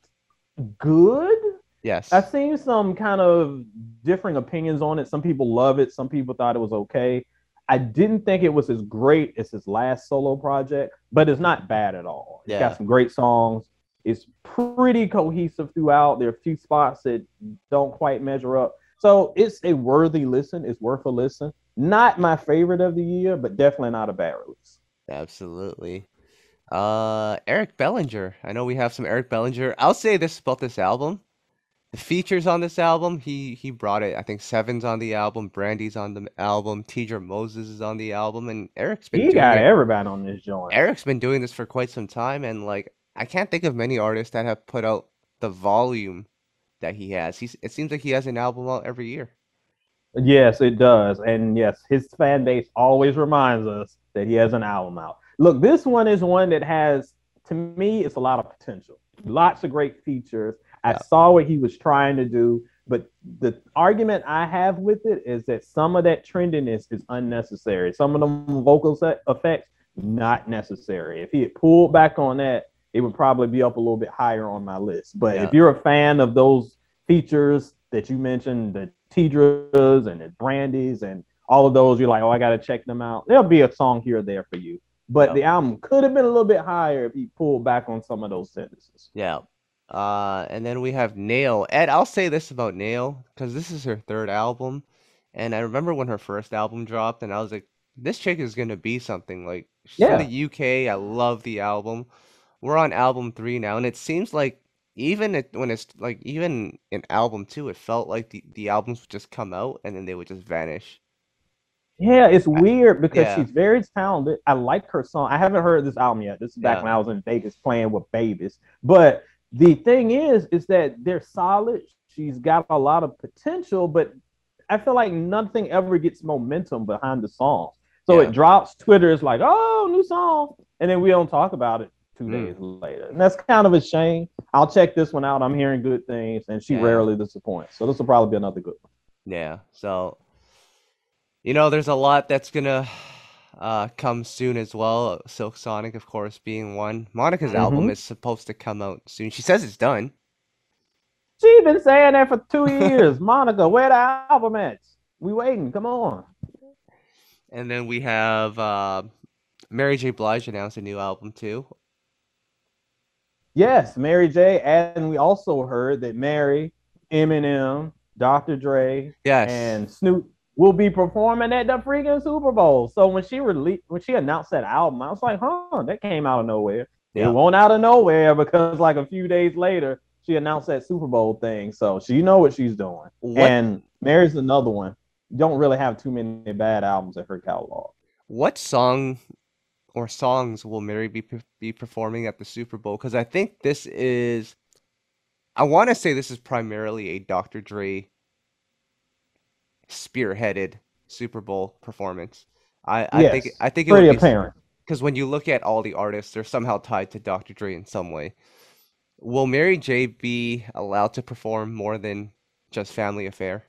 good. Yes. I've seen some kind of differing opinions on it. Some people love it. Some people thought it was okay. I didn't think it was as great as his last solo project, but it's not bad at all. It's Yeah. got some great songs. It's pretty cohesive throughout. There are a few spots that don't quite measure up. So it's a worthy listen. It's worth a listen. Not my favorite of the year, but definitely not a bad release. Absolutely. Uh, Eric Bellinger. I know we have some Eric Bellinger. I'll say this about this album. The features on this album, he he brought it. I think Sevyn's on the album, Brandy's on the album, Tidra Moses is on the album, and Eric's been He got it. everybody on this joint. Eric's been doing this for quite some time, and like I can't think of many artists that have put out the volume that he has. He's it seems like he has an album out every year. Yes, it does. And yes, his fan base always reminds us that he has an album out. Look, this one is one that has, to me, it's a lot of potential. Lots of great features. I Yeah. saw what he was trying to do, but the argument I have with it is that some of that trendiness is unnecessary. Some of them vocal set effects, not necessary. If he had pulled back on that, it would probably be up a little bit higher on my list. But Yeah. if you're a fan of those features that you mentioned, the Tidras and the Brandies and all of those, you're like, oh, I got to check them out. There'll be a song here or there for you. But Yeah. the album could have been a little bit higher if he pulled back on some of those sentences. Yeah. Uh, and then we have Nao. Ed, I'll say this about Nao because this is her third album, and I remember when her first album dropped, and I was like, this chick is gonna be something. Like she's Yeah. from the UK. I love the album. We're on album three now, and it seems like even it, when it's like even in album two, it felt like the, the albums would just come out and then they would just vanish. Yeah, it's weird because yeah. she's very talented. I like her song. I haven't heard this album yet. This is back Yeah. when I was in Vegas playing with babies. But the thing is, is that they're solid. She's got a lot of potential, but I feel like nothing ever gets momentum behind the songs. So Yeah. it drops. Twitter is like, oh, new song, and then we don't talk about it two Mm. days later, and that's kind of a shame. I'll check this one out. I'm hearing good things, and she Yeah. rarely disappoints. So this will probably be another good one. Yeah. So, you know, there's a lot that's gonna uh come soon as well. Silk Sonic, of course, being one. Monica's album Mhm. is supposed to come out soon. She says it's done. She's been saying that for two years. Monica, where the album at? We waiting. Come on. And then we have uh Mary J. Blige announced a new album too. Yes, Mary J. And we also heard that Mary, Eminem, Dr. Dre, Yes. and Snoop will be performing at the freaking Super Bowl. So when she released, when she announced that album, I was like, huh, that came out of nowhere. Yeah. It won't out of nowhere because like a few days later, she announced that Super Bowl thing. So she know what she's doing. What And Mary's another one. Don't really have too many bad albums in her catalog. what song or songs will Mary be be performing at the Super Bowl? Because I think this is, I want to say this is primarily a Dr. Dre spearheaded Super Bowl performance. I, I think Yes, I think it Pretty would be apparent. because when you look at all the artists, they're somehow tied to Dr. Dre in some way. Will Mary J be allowed to perform more than just Family Affair?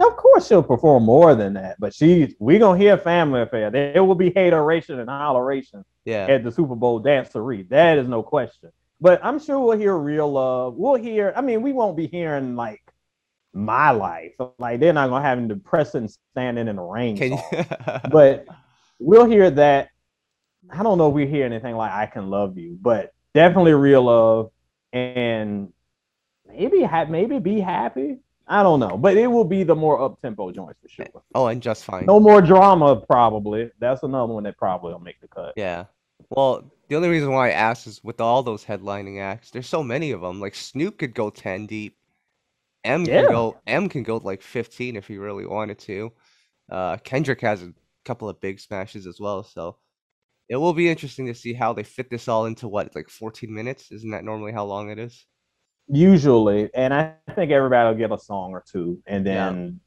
Of course, she'll perform more than that, but she we gonna hear Family Affair. There will be hateration and holleration Yeah. at the Super Bowl dancery. That is no question. But I'm sure we'll hear real love. We'll hear. I mean, we won't be hearing like my life. Like they're not gonna have him depressing standing in the rain. You? but we'll hear that. I don't know if we hear anything like "I Can Love You," but definitely real love, and maybe ha- maybe be happy. I don't know, but it will be the more up tempo joints for sure. oh, and just fine. No more drama, probably. That's another one that probably will make the cut. Yeah. Well, the only reason why I asked is with all those headlining acts, there's so many of them. Like Snoop could go 10 deep. M Yeah. can go M can go like 15 if he really wanted to. Uh, Kendrick has a couple of big smashes as well, so it will be interesting to see how they fit this all into what like 14 minutes. Isn't that normally how long it is? Usually, and I think everybody will get a song or two, and Yeah. then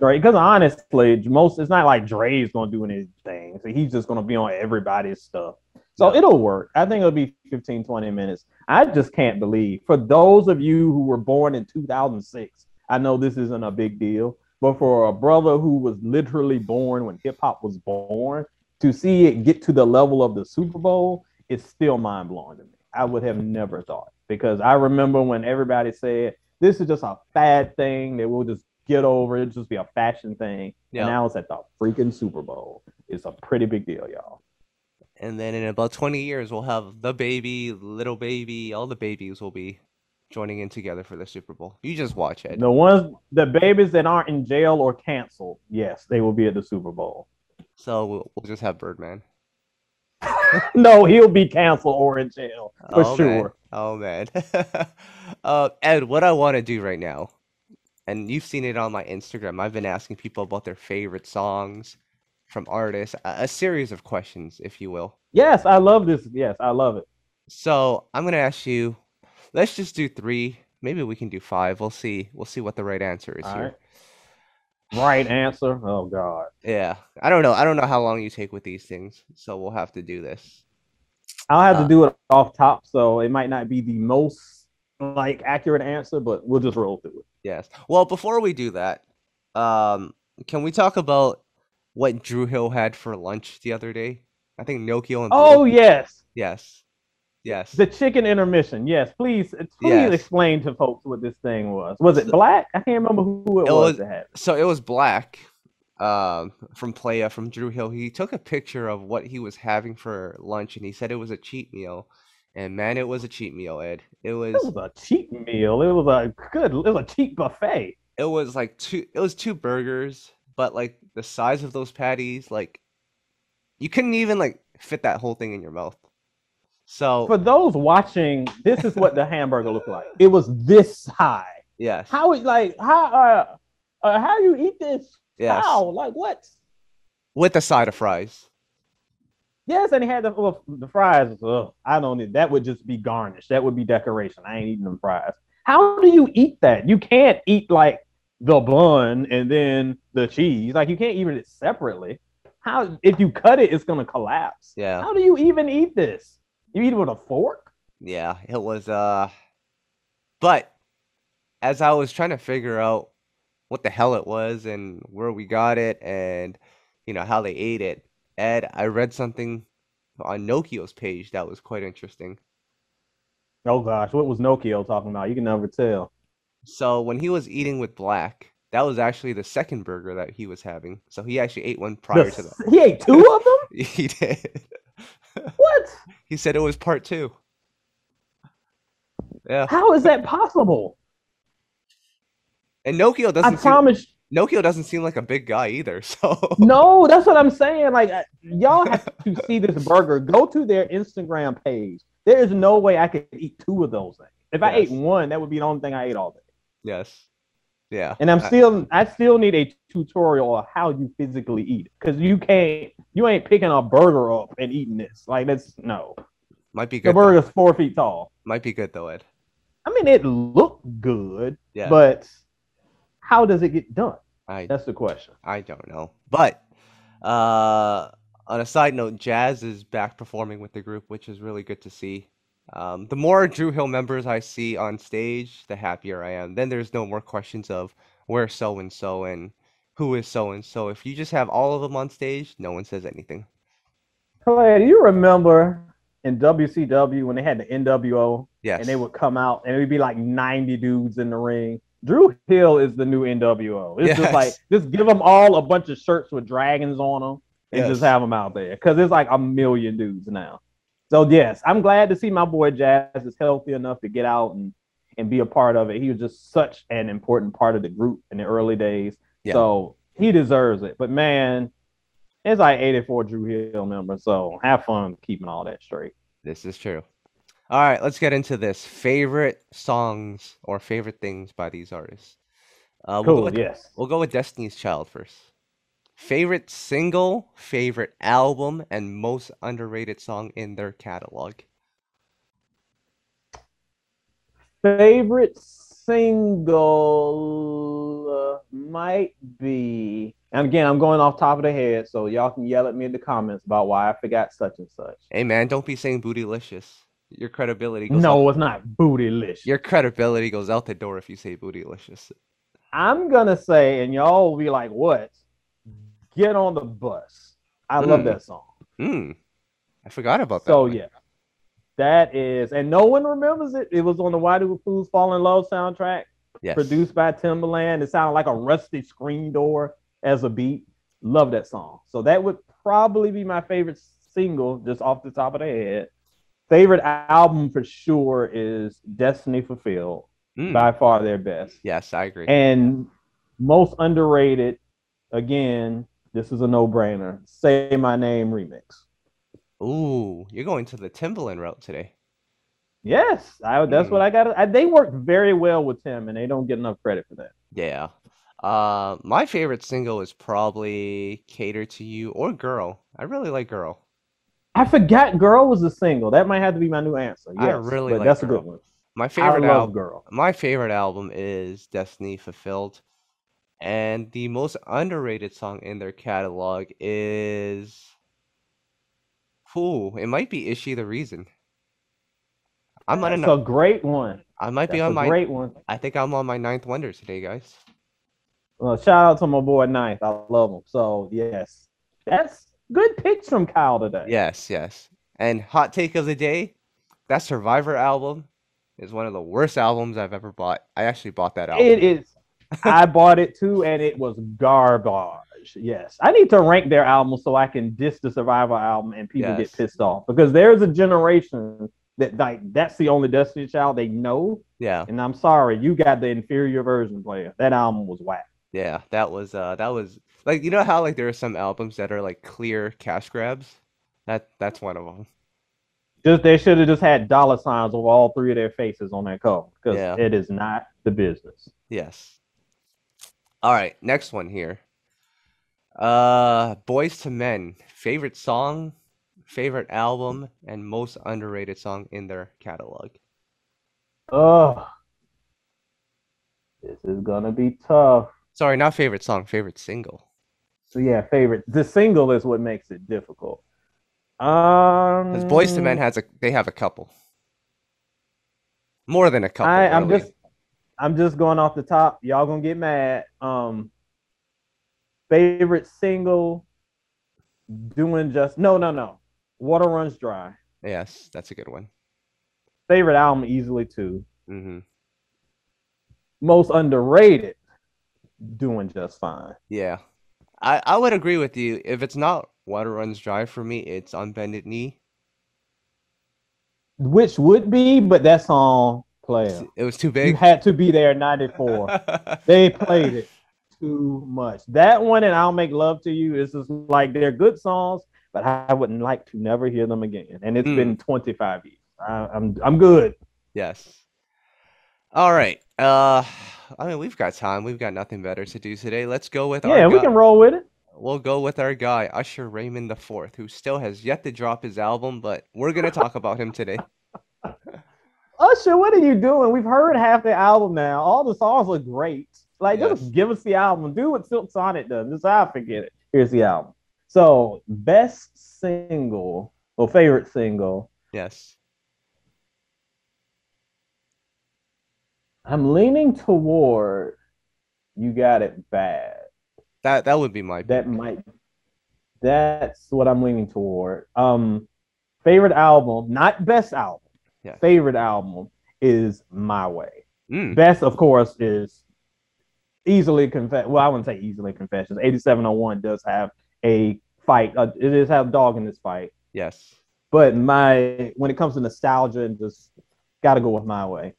right because honestly, most it's not like Dre's gonna do anything, so he's just gonna be on everybody's stuff. So it'll work. I think it'll be 15, 20 minutes. I just can't believe for those of you who were born in 2006, I know this isn't a big deal, but for a brother who was literally born when hip hop was born, to see it get to the level of the Super Bowl is still mind blowing to me. I would have never thought because I remember when everybody said this is just a fad thing that we'll just get over. It'll just be a fashion thing. Yeah. And now it's at the freaking Super Bowl. It's a pretty big deal, y'all. And then in about 20 years, we'll have the baby, little baby, all the babies will be joining in together for the Super Bowl. You just watch it. The ones, the babies that aren't in jail or canceled, yes, they will be at the Super Bowl. So we'll, we'll just have Birdman. no, he'll be canceled or in jail for oh, sure. Man. Oh man. uh, Ed, what I want to do right now, and you've seen it on my Instagram. I've been asking people about their favorite songs from artists, a, a series of questions, if you will. Yes, I love this. Yes, I love it. So I'm gonna ask you. Let's just do three. Maybe we can do five. We'll see. We'll see what the right answer is All here. right. Right answer. Oh God. Yeah. I don't know. I don't know how long you take with these things, so we'll have to do this. I'll have Uh, to do it off top, so it might not be the most like accurate answer, but we'll just roll through it. Yes. Well, before we do that, um, can we talk about what Dru Hill had for lunch the other day? I think Nokio and Oh Blue- yes, yes, yes. the chicken intermission. Yes, please, please Yes. explain to folks what this thing was. Was it black? I can't remember who it, It was, So it was Black, um, from Playa from Dru Hill. He took a picture of what he was having for lunch, and he said it was a cheat meal. And man, it was a cheat meal, Ed. It was It was a cheat meal. It was a good. It was a cheap buffet. it was like two it was two burgers, but like the size of those patties, like you couldn't even like fit that whole thing in your mouth. So For those watching, this is what the hamburger looked like. It was this high. yes, How it like how uh, uh how do you eat this? yes, How like what? with a side of fries. Yes, and he had the well, the fries. Ugh, I don't need that. Would just be garnish. That would be decoration. I ain't eating them fries. How do you eat that? You can't eat like the bun and then the cheese. Like you can't eat it separately. How if you cut it, it's gonna collapse. Yeah, How do you even eat this? You eat it with a fork? yeah, it was. Uh, but as I was trying to figure out what the hell it was and where we got it and you know how they ate it, Ed, I read something on Nokio's page that was quite interesting. Oh gosh, what was Nokio talking about? You can never tell. So when he was eating with Black, that was actually the second burger that he was having. So he actually ate one prior The to that. he ate two of them. He did. What? He said it was part two. Yeah, How is that possible? and Nokio doesn't seem, promise. Nokio doesn't seem like a big guy either. So No, that's what I'm saying. Like y'all have to see this burger. Go to their Instagram page. There is no way I could eat two of those things. If I ate one, that would be the only thing I ate all day. Yes, yeah, And I'm still, I still need a tutorial of how you physically eat because you can't, you ain't picking a burger up and eating this. Like that's no. might be The good. though. burger's four feet tall. Might be good though, Ed. I mean, it looked good, Yeah, but how does it get done? I That's the question. I don't know. But uh, on a side note, Jazz is back performing with the group, which is really good to see. Um, the more Dru Hill members I see on stage, the happier I am. Then there's no more questions of where so and so and who is so and so. If you just have all of them on stage, no one says anything. Clay, do you remember in WCW when they had the NWO Yes. and they would come out and it would be like 90 dudes in the ring. Dru Hill is the new NWO. It's Yes. just like just give them all a bunch of shirts with dragons on them and Yes. just have them out there because it's like a million dudes now. So yes, I'm glad to see my boy Jazz is healthy enough to get out and and be a part of it. He was just such an important part of the group in the early days. Yeah. So he deserves it. But man, it's like 84 Dru Hill members. So have fun keeping all that straight. This is true. All right, let's get into this. Favorite songs or favorite things by these artists. Uh, we'll, go Cool. with, Yes. we'll go with Destiny's Child first. Favorite single, favorite album, and most underrated song in their catalog. Favorite single uh, might be, and again, I'm going off top of the head, so y'all can yell at me in the comments about why I forgot such and such. Hey man, don't be saying bootylicious. Your credibility goes No, out, it's not bootylicious. your credibility goes out the door if you say bootylicious. I'm gonna say, and y'all will be like, "What? Get on the bus." I love Mm. that song. Hmm. I forgot about that. So one. yeah, that is, and no one remembers it. It was on the Why Do Fools Fall in Love soundtrack. Yes. produced by Timbaland. It sounded like a rusty screen door as a beat. Love that song. So that would probably be my favorite single, just off the top of the head. Favorite album for sure is Destiny Fulfilled, Mm. by far their best. Yes, I agree. And most underrated, again, this is a no-brainer. Say My Name remix. Ooh, you're going to the Timbaland route today. Yes, I, that's Mm. what I got. They work very well with Tim, and they don't get enough credit for that. Yeah. Uh, my favorite single is probably "Cater to You" or "Girl." I really like "Girl." I forgot "Girl" was a single. That might have to be my new answer. I really like that's a good one. My favorite love album. "Girl." My favorite album is "Destiny Fulfilled," and the most underrated song in their catalog is. Ooh, it might be "Is She the Reason." I'm on That's a, a great one. I might be on my. great one. I think I'm on my ninth wonder today, guys. Well, shout out to my boy Ninth. I love him. So yes, that's good picks from Kyle today. Yes, yes. And hot take of the day, that Survivor album is one of the worst albums I've ever bought. I actually bought that album. it is. I bought it too, and it was garbage. Yes, I need to rank their albums so I can diss the Survivor album, and people Yes. get pissed off because there's a generation that like that's the only Destiny Child they know. Yeah, And I'm sorry, you got the inferior version player. That album was whack. yeah. That was uh that was like you know how like there are some albums that are like clear cash grabs? That that's one of them. Just they should have just had dollar signs over all three of their faces on that cover because Yeah. it is not the business. Yes. All right, next one here. Uh Boyz II Men, favorite song, favorite album, and most underrated song in their catalog. Oh, this is gonna be tough. Sorry, not favorite song, favorite single. So yeah, favorite. The single is what makes it difficult. Um, Because Boyz II Men has a they have a couple. More than a couple. I, I'm really. just, I'm just going off the top. Y'all gonna get mad. Um, favorite single. Doing just no, no, no. Water runs dry. Yes, that's a good one. Favorite album easily too. Mm-hmm. Most underrated. Doing just fine. Yeah. I, I would agree with you. If it's not Water Runs Dry for me, it's On Bended Knee. Which would be, but that song player. It was too You big. had to be there. '94. they played it too much. That one and I'll Make Love to You is just like they're good songs, but I wouldn't like to never hear them again. And it's Mm. been 25 years. I, I'm I'm good. Yes. All right. Uh, I mean, we've got time. We've got nothing better to do today. Let's go with Yeah, our we guy. can roll with it. We'll go with our guy, Usher Raymond IV, who still has yet to drop his album, but we're gonna talk about him today. Usher, what are you doing? We've heard half the album now. All the songs look great. Like, Yes. just give us the album. Do what Silk Sonic does. Just I forget it. Here's the album. So, best single or favorite single. Yes. I'm leaning toward You Got It Bad. That that would be my That pick. might. That's what I'm leaning toward. Um, favorite album, not best album. Yeah. Favorite album is My Way. Mm. Best, of course, is easily confess. Well, I wouldn't say easily confessions. 8701 does have a fight. Uh, it does have a dog in this fight. Yes. But my when it comes to nostalgia and just gotta go with my way.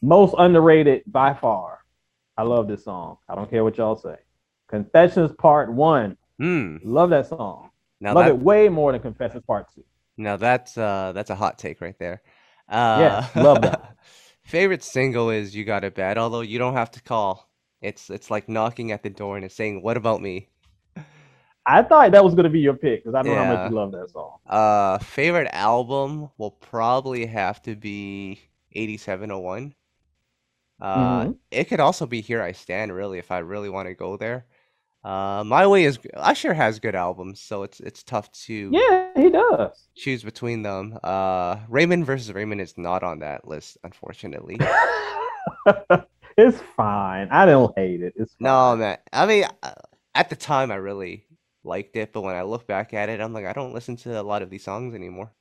Most underrated by far. I love this song. I don't care what y'all say. Confessions Part One. Mm. Love that song. Now love that it way more than Confessions Part Two. now that's uh that's a hot take right there. Uh, Yes, love that. favorite single is "You Got It Bad," although you don't have to call. It's it's like knocking at the door and it's saying, "What about me?" I thought that was gonna be your pick because I know how much you love that song. Uh, favorite album will probably have to be 8701. Uh, Mhm. it could also be Here I Stand, really, if I really want to go there. Uh, My Way is Usher has good albums, so it's it's tough to Yeah, he does. choose between them. Uh, Raymond versus Raymond is not on that list, unfortunately. it's fine. I don't hate it. It's No, man. I mean, uh, at the time, I really liked it, but when I look back at it, I'm like, I don't listen to a lot of these songs anymore.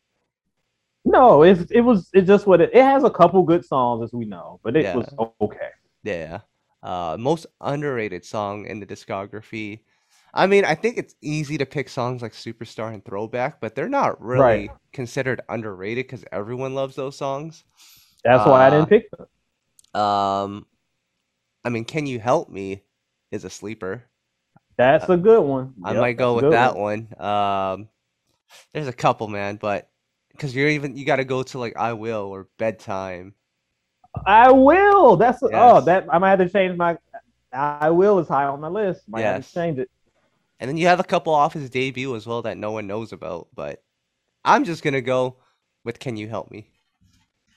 No, it's it was it's just what it it has a couple good songs as we know, but it Yeah. was okay. Yeah. Uh, most underrated song in the discography. I mean, I think it's easy to pick songs like Superstar and Throwback, but they're not really considered underrated because everyone loves those songs. That's why I Uh, didn't pick them. Um, I mean, Can You Help Me is a sleeper. That's a good one. I Yep, might go a with good that one. Um, there's a couple, man, but because you're even you got to go to like I Will or Bedtime. I will. That's oh that I might have to change my. I will is high on my list. Might have Yes. to change it. And then you have a couple off his debut as well that no one knows about, but I'm just gonna go with Can You Help Me?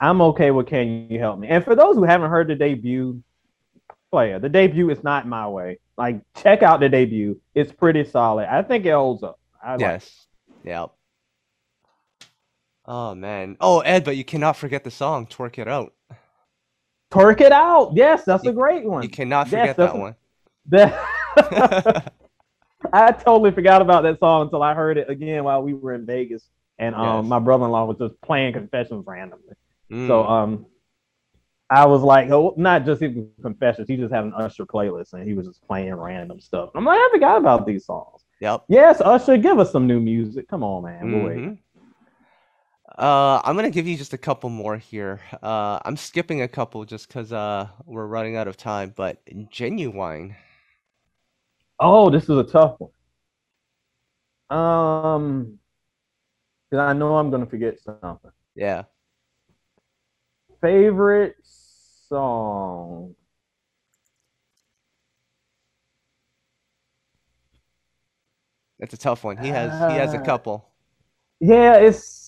I'm okay with Can You Help Me? And for those who haven't heard the debut, player, the debut is not my way. Like check out the debut. It's pretty solid. I think it holds up. I like. Yes. Yep. Oh man. Oh Ed, but you cannot forget the song Twerk It Out. Twerk it out. Yes, that's You- a great one. You cannot Yes, forget that's that a- one. That I totally forgot about that song until I heard it again while we were in Vegas, and um, Yes. my brother-in-law was just playing Confessions randomly. So Mm, um, I was like, oh, not just even Confessions. He just had an Usher playlist, and he was just playing random stuff. I'm like, I forgot about these songs. yep. Yes, Usher, give us some new music. Come on, man. We'll wait. Uh, I'm gonna give you just a couple more here. Uh, I'm skipping a couple just because uh we're running out of time. But Ginuwine, Oh, this is a tough one. Um, 'cause I know I'm gonna forget something. yeah. Favorite song. That's a tough one. He has he has a Uh, couple. Yeah, it's.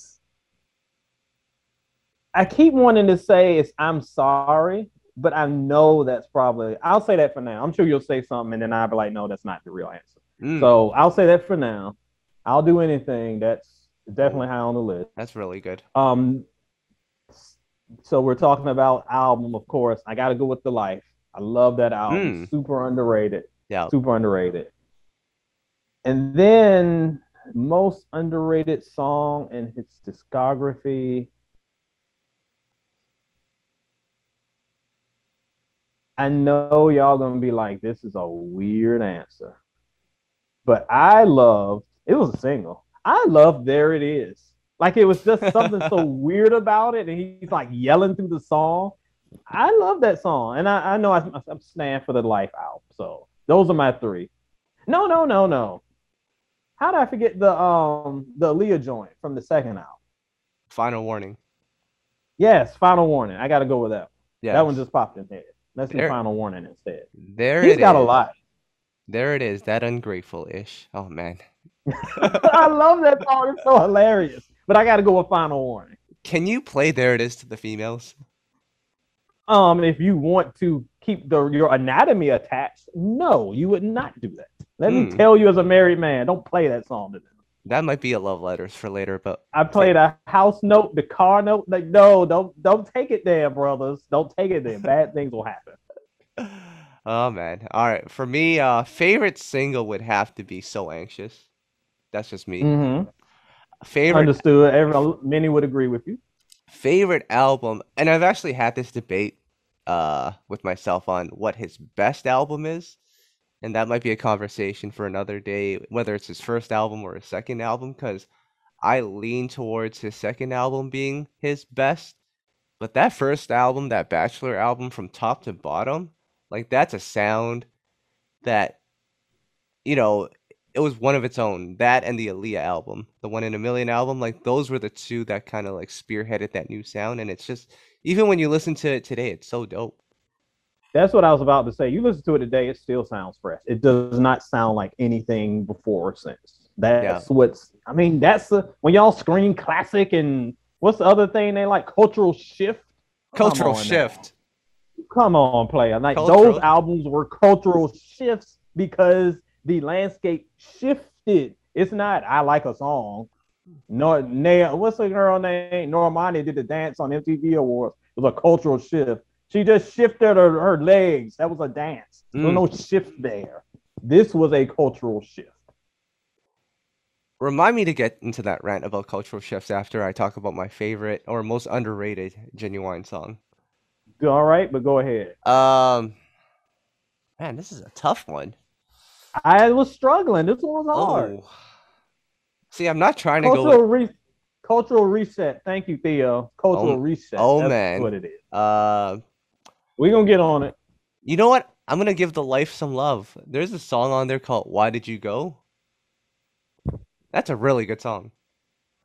I keep wanting to say it's I'm sorry, but I know that's probably. I'll say that for now. I'm sure you'll say something, and then I'll be like, no, that's not the real answer. Mm, So I'll say that for now. I'll do anything. That's definitely high on the list. that's really good. Um, so we're talking about album, of course. I got to go with the Life. I love that album. Mm. Super underrated. Yeah. Super underrated. And then most underrated song in his discography. I know y'all gonna be like, this is a weird answer. But I love it was a single. I love There It Is. Like it was just something so weird about it, and he's like yelling through the song. I love that song, and I, I know I, I'm stand for the Life album. So those are my three. No, no, no, no. How did I forget the um the Aaliyah joint from the second album? Final warning. Yes, Final Warning. I got to go with that. Yeah. That one just popped in head. Let's do Final Warning instead. There He's got a lot. There it is. That ungrateful ish. Oh man. I love that song. It's so hilarious. But I got to go with Final Warning. Can you play There It Is to the females? Um, if you want to keep the your anatomy attached, no, you would not do that. Let me Hmm. tell you, as a married man, don't play that song to them. That might be a love letters for later, but I played a house note, the car note. Like, no, don't don't take it there, brothers. Don't take it there. Bad things will happen. oh man. All right. For me, uh favorite single would have to be So Anxious. That's just me. Mm-hmm. favorite Understood. Every, many would agree with you. favorite album, and I've actually had this debate uh with myself on what his best album is, and that might be a conversation for another day, whether it's his first album or his second album, because I lean towards his second album being his best. But that first album, that Bachelor album from top to bottom, like that's a sound that you know, it was one of its own. That and the Aaliyah album, the One in a Million album, like those were the two that kind of like spearheaded that new sound. And it's just even when you listen to it today, it's so dope. That's what I was about to say. You listen to it today, it still sounds fresh. It does not sound like anything before or since. That's what's. I mean, that's the when y'all scream classic and what's the other thing they like? Cultural shift. Come Cultural now. shift. Come on, player. Like Cultural. those albums were cultural shifts because the landscape shifted. It's not I like a song. Nor Naya, what's the girl name? Normani did the dance on MTV Awards. It was a cultural shift. She just shifted her, her legs. That was a dance. There was Mm. no shift there. This was a cultural shift. Remind me to get into that rant about cultural shifts after I talk about my favorite or most underrated Ginuwine song. All right, but go ahead. Um, man, this is a tough one. I was struggling. This one was hard. Oh, see, I'm not trying to go. Cultural, re- cultural reset. Thank you, Theo. Cultural Oh- reset. oh, That's man. what it is. Uh, We're gonna get on it. you know what? I'm gonna give the life some love. There's a song on there called "Why Did You Go." That's a really good song.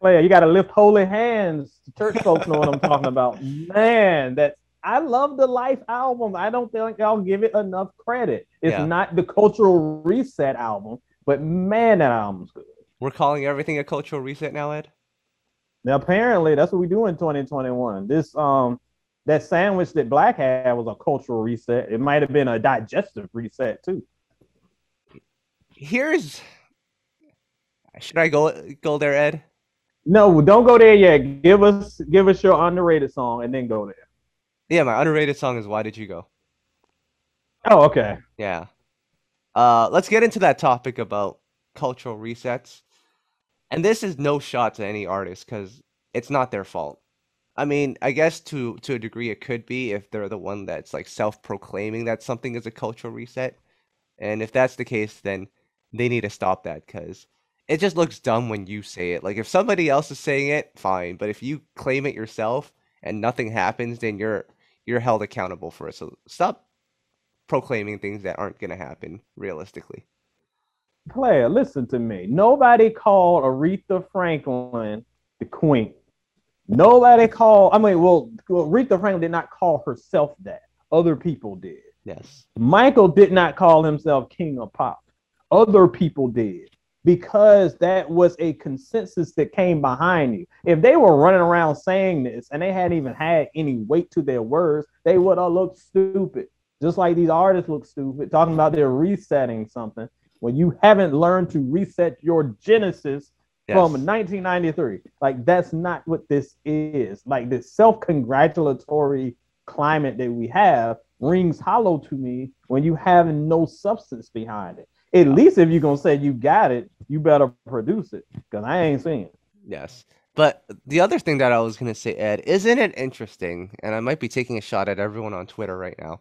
Player, you got to lift holy hands. The church folks know what I'm talking about. Man, that I love the Life album. I don't think y'all give it enough credit. It's Yeah. not the cultural reset album, but man, that album's good. We're calling everything a cultural reset now, Ed. Now, apparently, that's what we do in 2021. This um, that sandwich that Black had was a cultural reset. It might have been a digestive reset too. Here's. Should I go go there, Ed? No, don't go there yet. Give us give us your underrated song and then go there. Yeah, my underrated song is "Why Did You Go." Oh, okay. Yeah. Uh, let's get into that topic about cultural resets. And this is no shot to any artist because it's not their fault. I mean, I guess to to a degree it could be if they're the one that's like self-proclaiming that something is a cultural reset. And if that's the case, then they need to stop that because it just looks dumb when you say it. Like if somebody else is saying it, fine. But if you claim it yourself and nothing happens, then you're you're held accountable for it. So stop proclaiming things that aren't going to happen realistically. Player, listen to me. Nobody called Aretha Franklin the queen. Nobody called, I mean, well, well, Aretha Franklin did not call herself that. Other people did. Yes. Michael did not call himself king of pop. Other people did because that was a consensus that came behind you. If they were running around saying this and they hadn't even had any weight to their words, they would have looked stupid. Just like these artists look stupid, talking about they're resetting something when you haven't learned to reset your genesis from 1993. Like that's not what this is. Like this self-congratulatory climate that we have rings hollow to me when you have no substance behind it. At least if you're gonna say you got it, you better produce it. Cause I ain't seeing it. Yes. But the other thing that I was going to say, Ed, isn't it interesting? And I might be taking a shot at everyone on Twitter right now.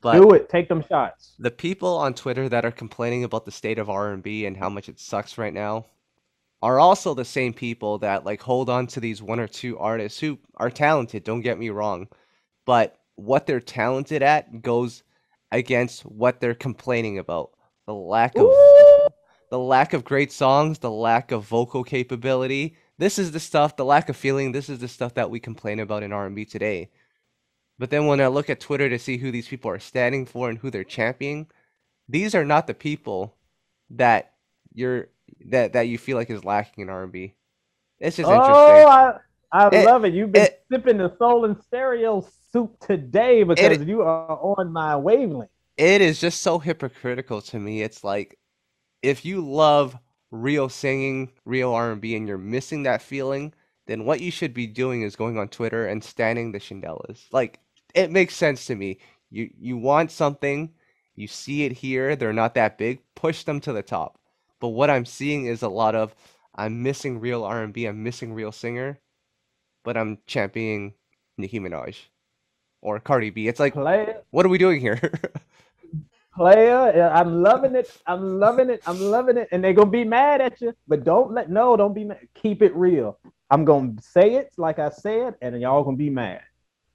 But Do it, take them shots. the people on Twitter that are complaining about the state of R&B and how much it sucks right now are also the same people that like hold on to these one or two artists who are talented, don't get me wrong, but what they're talented at goes against what they're complaining about. The lack of Ooh, the lack of great songs, the lack of vocal capability. This is the stuff, the lack of feeling. This is the stuff that we complain about in R&B today. But then when I look at Twitter to see who these people are standing for and who they're championing, these are not the people that you're that that you feel like is lacking in R&B. It's just oh, interesting. I, I It- love it. You've been it- sipping the soul and stereo soup today because It- you are on my wavelength. It is just so hypocritical to me. It's like if you love real singing, real R&B and you're missing that feeling, then what you should be doing is going on Twitter and standing the Shindellas. Like it makes sense to me. You you want something, you see it here, they're not that big, push them to the top. But what I'm seeing is a lot of I'm missing real R&B. I'm missing real singer, but I'm championing Nicki Minaj or Cardi B. It's like, Player, what are we doing here? player, I'm loving it. I'm loving it. I'm loving it. And they're gonna be mad at you, but don't let no, don't be mad. Keep it real. I'm gonna say it like I said, and y'all gonna be mad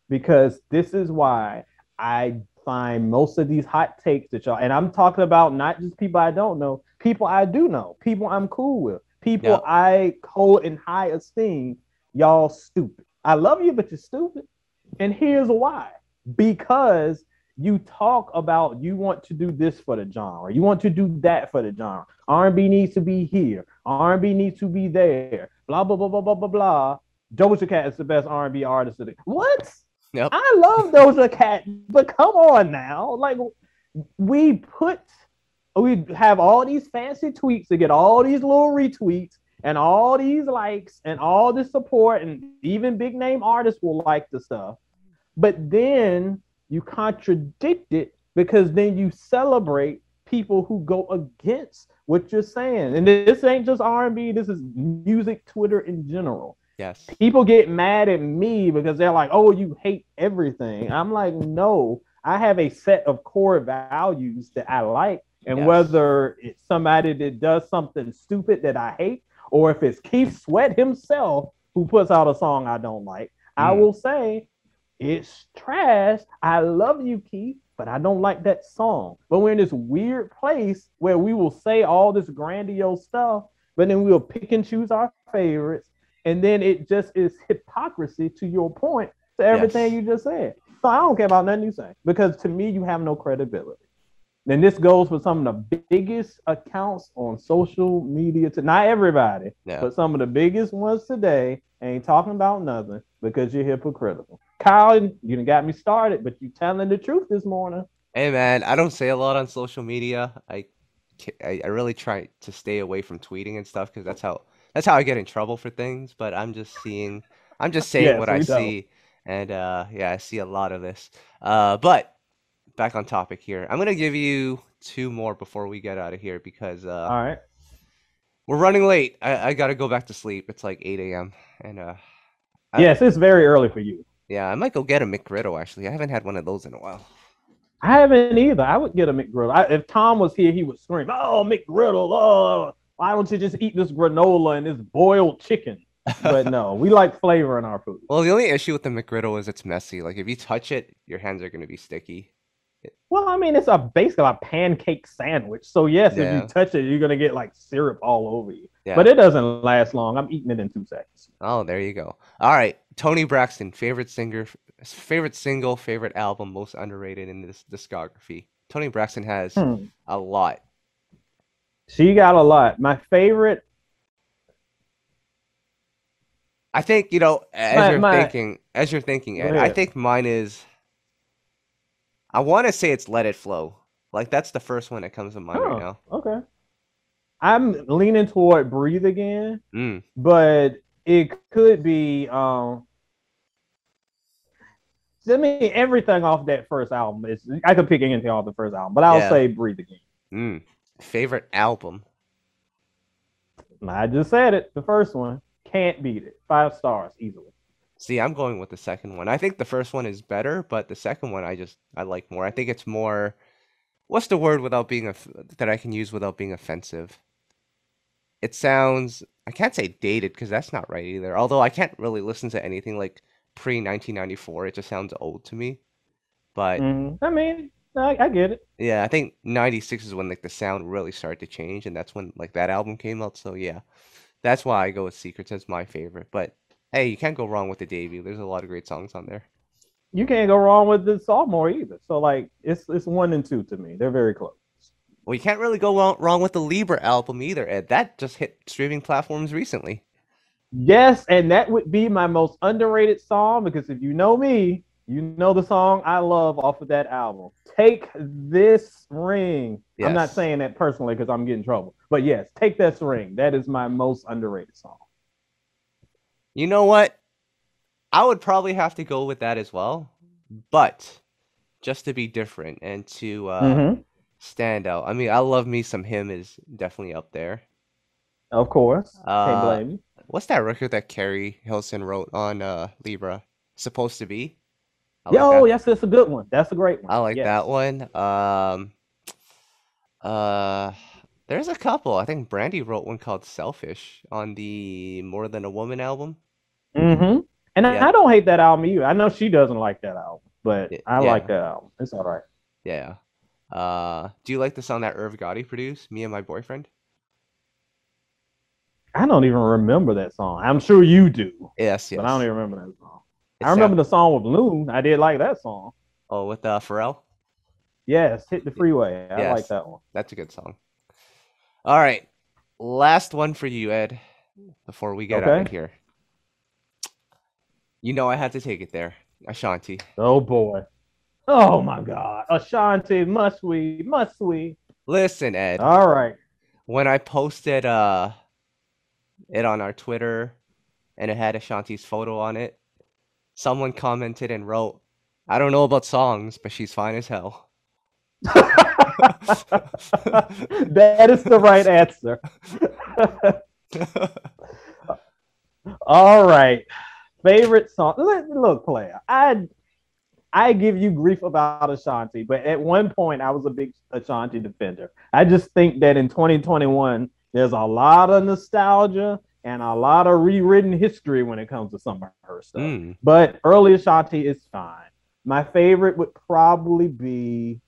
because this is why I find most of these hot takes that y'all and I'm talking about not just people I don't know, people I do know, people I'm cool with, people Yeah. I hold in high esteem. Y'all stupid. I love you, but you're stupid. And here's why: because you talk about you want to do this for the genre, you want to do that for the genre. R&B needs to be here, R&B needs to be there. Blah blah blah blah blah blah blah. Doja Cat is the best R&B artist of the what? Yep. I love Doja Cat, but come on now, like we put we have all these fancy tweets to get all these little retweets and all these likes and all this support and even big name artists will like the stuff but then you contradict it because then you celebrate people who go against what you're saying and this ain't just r&b this is music twitter in general yes. people get mad at me because they're like, "Oh, you hate everything." I'm like, "No, I have a set of core values that I like, and Yes. whether it's somebody that does something stupid that I hate, or if it's Keith Sweat himself who puts out a song I don't like, I Mm. will say it's trash. I love you, Keith." But I don't like that song. But we're in this weird place where we will say all this grandiose stuff, but then we'll pick and choose our favorites and then it just is hypocrisy to your point to everything Yes. you just said. So I don't care about nothing you say because to me you have no credibility. And this goes for some of the biggest accounts on social media. To not everybody, Yeah. but some of the biggest ones today ain't talking about nothing because you're hypocritical. Kyle, you done got me started, but you telling the truth this morning. Hey man, I don't say a lot on social media. I, I, I really try to stay away from tweeting and stuff because that's how that's how I get in trouble for things. But I'm just seeing, I'm just saying Yes, what I know. see, and uh, yeah, I see a lot of this. Uh, but back on topic here, I'm gonna give you two more before we get out of here because uh, All right. we're running late. I, I gotta go back to sleep. It's like 8 a.m. and uh, I- yes, it's very early for you. yeah, I might go get a McGriddle actually. I haven't had one of those in a while. I haven't either. I would get a McGriddle. I, if Tom was here, he would scream, "Oh, McGriddle! Oh, why don't you just eat this granola and this boiled chicken?" But no, we like flavor in our food. Well, the only issue with the McGriddle is it's messy. Like if you touch it, your hands are gonna be sticky. Well, I mean, it's a basically a pancake sandwich. So yes, if you touch it, you're gonna get like syrup all over you. Yeah. But it doesn't last long. I'm eating it in two seconds. Oh, there you go. All right, Toni Braxton, favorite singer, favorite single, favorite album, most underrated in this discography. Toni Braxton has Hmm. a lot. She got a lot. My favorite. I think you know, as My- you're my- thinking, as you're thinking, Ed, I think mine is. I want to say it's "Let It Flow." Like that's the first one that comes to mind Oh. right now. Okay. I'm leaning toward "Breathe Again." Mm. but it could be um I mean everything off that first album is I could pick anything off the first album, but I'll Yeah. say breathe again. Mm. Favorite album. I just said it, the first one. Can't beat it. Five stars easily. See, I'm going with the second one. I think the first one is better, but the second one I just I like more. I think it's more what's the word without being a, that I can use without being offensive? It sounds I can't say dated because that's not right either. Although I can't really listen to anything like pre 1994. It just sounds old to me. But Mhm. I mean, I, I get it. yeah, I think 96 is when like the sound really started to change and that's when like that album came out. So yeah. That's why I go with Secrets as my favorite. But hey, you can't go wrong with the debut. There's a lot of great songs on there. You can't go wrong with the sophomore either. So like it's it's one and two to me. They're very close. Well, you can't really go wrong, wrong with the Libra album either, Ed. That just hit streaming platforms recently. Yes, and that would be my most underrated song because if you know me, you know the song I love off of that album. Take this ring. I'm not saying that personally because I'm getting in trouble, but yes, take this ring. That is my most underrated song. You know what? I would probably have to go with that as well, but just to be different and to uh, Mhm. stand out. I mean, I love me some him is definitely up there. Of course. Can't Uh, blame you. What's that record that Keri Hilson wrote on uh Libra? Supposed to be. I like Yo, that. yes, that's a good one. That's a great one. I like Yes. that one. Um, uh, there's a couple. I think Brandy wrote one called "Selfish" on the More Than a Woman album. Mm-hmm. And I- Yeah. I don't hate that album either. I know she doesn't like that album, but I yeah. like that album. It's all right. Yeah. Uh, do you like the song that Irv Gotti produced? Me and my boyfriend. I don't even remember that song. I'm sure you do, Yes, yes. but I don't even remember that song. It I remember the song with Loon. I did like that song. Oh, with uh, Pharrell. Yes, hit the freeway. I Yes. like that one. That's a good song. All right, last one for you, Ed. Before we get out of here, you know I had to take it there, Ashanti. Oh boy. Oh my God. Ashanti, must we? Must we? Listen, Ed. All right. when I posted uh it on our Twitter and it had Ashanti's photo on it, someone commented and wrote, I don't know about songs, but she's fine as hell. that is the right answer. All right. Favorite song. Look, look, player. I I give you grief about Ashanti, but at one point I was a big Ashanti defender. I just think that in 2021 there's a lot of nostalgia and a lot of rewritten history when it comes to some of her stuff. Mm, But early Ashanti is fine. My favorite would probably be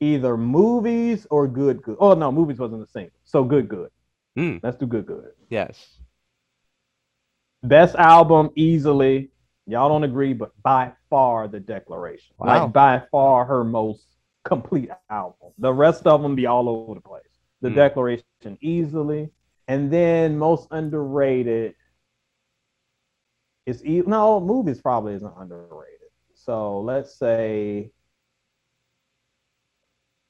either movies or good good. Oh no, movies wasn't the same. So good good. mm, Let's do good good. yes. Best album easily. Y'all don't agree, but by far the Declaration. Wow. Like by far her most complete album. The rest of them be all over the place. The Hmm. Declaration easily, and then most underrated. It's e- no movies probably isn't underrated. So let's say.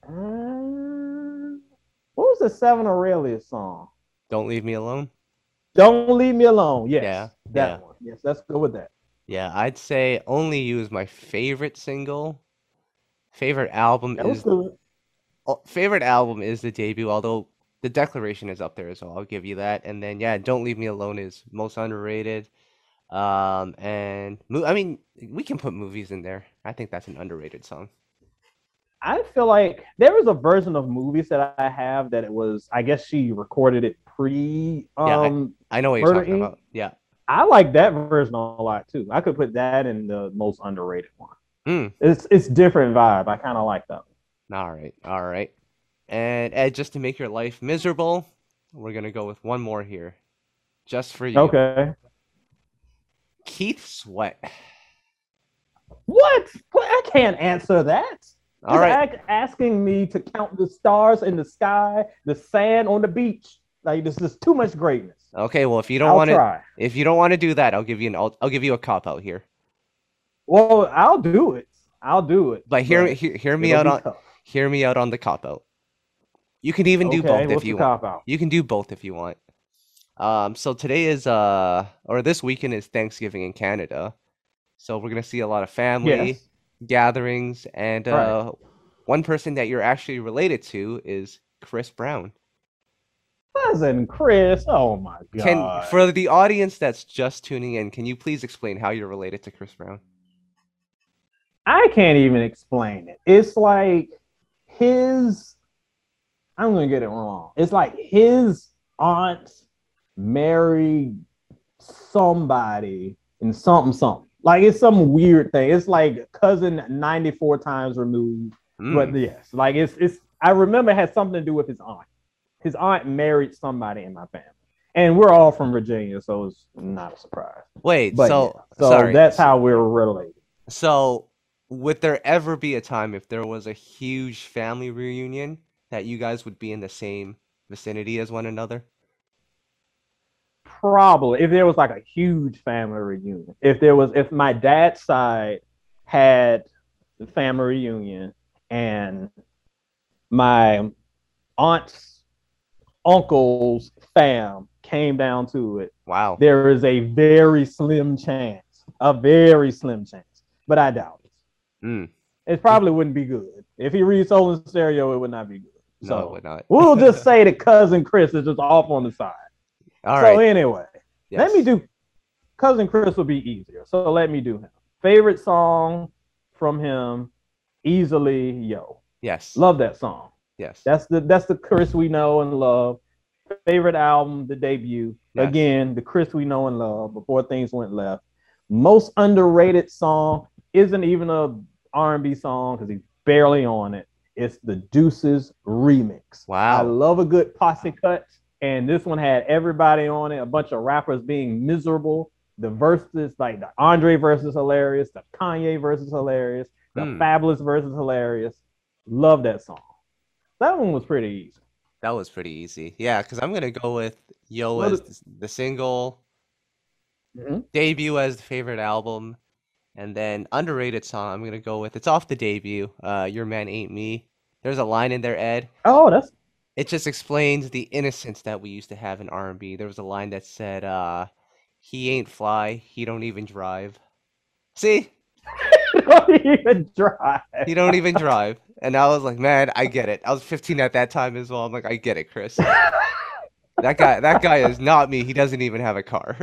Uh, what was the Seven Aurelius song? Don't leave me alone. Don't leave me alone. Yes, Yeah, that yeah. one. Yes, let's go with that. Yeah, I'd say Only You is my favorite single. Favorite album That is good. oh, favorite album is the debut, although the Declaration is up there as well. I'll give you that. And then yeah, Don't Leave Me Alone is most underrated. Um, and I mean, we can put movies in there. I think that's an underrated song. I feel like there was a version of movies that I have that it was. I guess she recorded it pre. Yeah, I- Um, I know what you're talking Inc. about. Yeah. I like that version a lot too. I could put that in the most underrated one. Mm. It's it's different vibe. I kind of like that. one. All right. All right. And Ed, just to make your life miserable, we're gonna go with one more here, just for you. Okay. Keith Sweat. What? What? I can't answer that. All right. asking me to count the stars in the sky, the sand on the beach. Like this is too much greatness. Okay. Well, if you don't want to, if you don't want to do that, I'll give you an. I'll, I'll give you a cop out here. Well, I'll do it. I'll do it. But hear me, hear, hear me out on, tough. hear me out on the cop out. You can even do both if you want. out? You can do both if you want. Um, so today is uh, or this weekend is Thanksgiving in Canada, so we're gonna see a lot of family Yes. gatherings, and Right. uh, one person that you're actually related to is Chris Brown. Cousin Chris. Oh my god. Can for the audience that's just tuning in, can you please explain how you're related to Chris Brown? I can't even explain it. It's like his. I'm gonna get it wrong. It's like his aunt married somebody and something something. Like it's some weird thing. It's like cousin 94 times removed. But Mm, yes, like it's it's. I remember it had something to do with his aunt. His aunt married somebody in my family, and we're all from Virginia, so it's not a surprise. Wait, But so yeah, so sorry. that's how we're related. So, would there ever be a time if there was a huge family reunion that you guys would be in the same vicinity as one another? Probably if there was like a huge family reunion. If there was, if my dad's side had the family reunion and my aunt's uncle's fam came down to it, Wow. there is a very slim chance, a very slim chance, but I doubt it. Mm. It probably wouldn't be good. If he reads Soul in Stereo, it would not be good. No, So it would not. we'll just say that cousin Chris is just off on the side. All so right. anyway, let me do cousin Chris will be easier. So let me do him. Favorite song from him, easily Yo. Yes. Love that song. Yes. That's the that's the Chris we know and love. Favorite album, the debut. Yes. Again, the Chris we know and love before things went left. Most underrated song isn't even a R&B song because he's barely on it. It's the Deuces remix. Wow. I love a good posse cut, and this one had everybody on it. A bunch of rappers being miserable. The verses, like the Andre verse is hilarious. The Kanye verse is hilarious. The Hmm. Fabolous verse is hilarious. Love that song. That one was pretty easy. That was pretty easy. Yeah, because I'm gonna go with Yo What as is- the, single, Mhm. debut as the favorite album, and then underrated song. I'm gonna go with it's off the debut. Uh, Your Man Ain't Me. There's a line in there, Ed. Oh, that's It just explains the innocence that we used to have in R&B. There was a line that said, uh, "He ain't fly. He don't even drive." See, don't even drive. he don't even drive. And I was like, man, I get it. I was 15 at that time as well. I'm like, I get it, Chris. That guy, that guy is not me. He doesn't even have a car.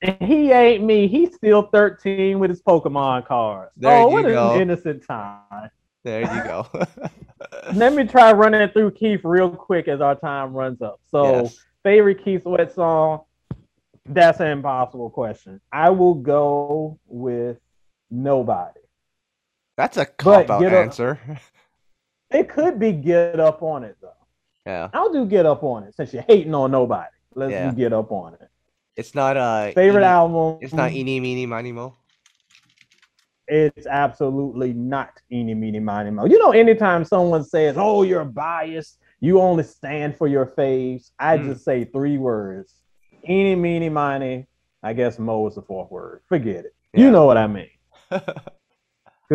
And he ain't me. He's still 13 with his Pokemon cards. There oh, you what go. an innocent time. There you go. Let me try running through Keith real quick as our time runs up. So, Yes. favorite Keith Sweat song? That's an impossible question. I will go with Nobody. That's a cop out up- answer. It could be Get Up on It, though. Yeah. I'll do Get Up on It since you're hating on Nobody. Let's Yeah. Get Up on It. It's not uh Favorite eeny- album? It's not eeny meeny miny mo. It's absolutely not eeny, meeny, miny, mo. You know, anytime someone says, "Oh, you're biased," you only stand for your faves. I Mm. just say three words: eeny, meeny, miny. I guess mo is the fourth word. Forget it. Yeah. You know what I mean.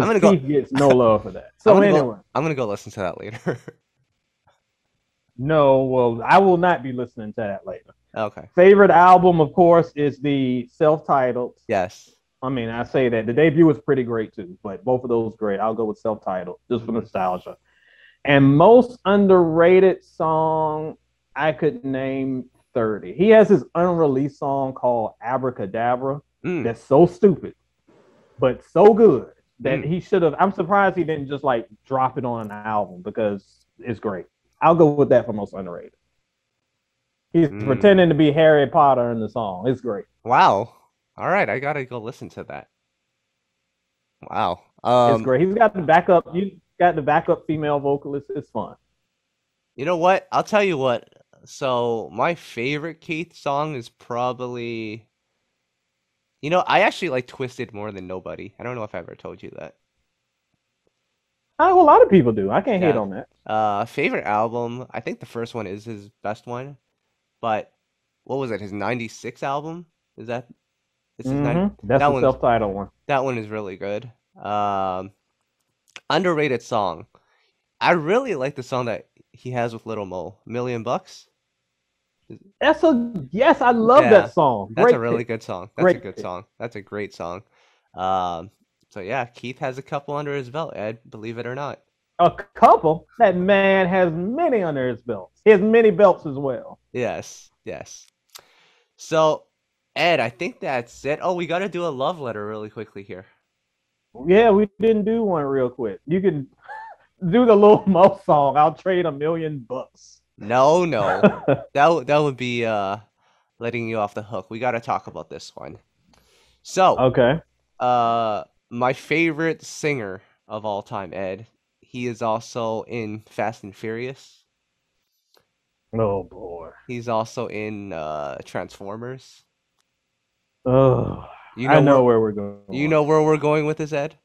I'm gonna go- gets no love for that. So I'm gonna go- I'm gonna go listen to that later. no. Well, I will not be listening to that later. okay. Favorite album, of course, is the self-titled. Yes. I mean, I say that the debut was pretty great too, but both of those great. I'll go with self-titled just for nostalgia. And most underrated song, I could name 30. He has his unreleased song called Abracadabra Mm. that's so stupid, but so good that Mm. he should have. I'm surprised he didn't just like drop it on an album because it's great. I'll go with that for most underrated. He's Mm. pretending to be Harry Potter in the song. It's great. Wow. All right, I gotta go listen to that. Wow. Um, it's great. He's got the backup. You got the backup female vocalist. It's fun. You know what? I'll tell you what. So my favorite Keith song is probably. You know, I actually like Twisted more than Nobody. I don't know if I ever told you that. Oh, a lot of people do. I can't hate on that. Uh, favorite album. I think the first one is his best one, but what was it? His '96 album? Is that? It's his 90 Mhm. That's that the self-titled one. That one is really good. Um, underrated song. I really like the song that he has with Lil' Mo, Million Bucks. That's a yes. I love Yeah, that song. That's a really pick. good song. That's a good pick. song. That's a great song. Um, so yeah, Keith has a couple under his belt, Ed, believe it or not. A couple. That man has many under his belt. He has many belts as well. Yes, yes. So, Ed, I think that's it. Oh, we got to do a love letter really quickly here. Yeah, we didn't do one real quick. You can do the Lil' Mo song. I'll trade a million bucks. No, no. that would that would be uh letting you off the hook. We got to talk about this one. So, okay. uh my favorite singer of all time, Ed. He is also in Fast and Furious. Oh boy. He's also in uh Transformers. Oh, You I know, know where, where we're going. you know where we're going with this, Ed?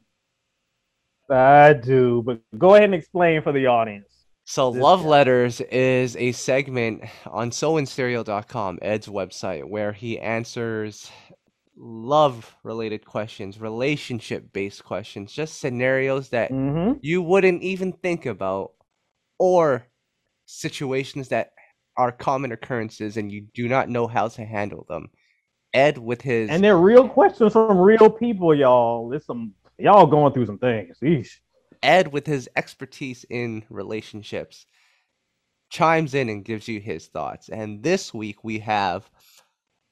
I do, but go ahead and explain for the audience. So, Love. Letters is a segment on soinstereo.com, Ed's website, where he answers love related questions, relationship based questions, just scenarios that Mm-hmm. you wouldn't even think about, or situations that are common occurrences and you do not know how to handle them. Ed, with his And they're real questions from real people, y'all. It's some y'all going through some things. Eesh. Ed, with his expertise in relationships, chimes in and gives you his thoughts. And this week we have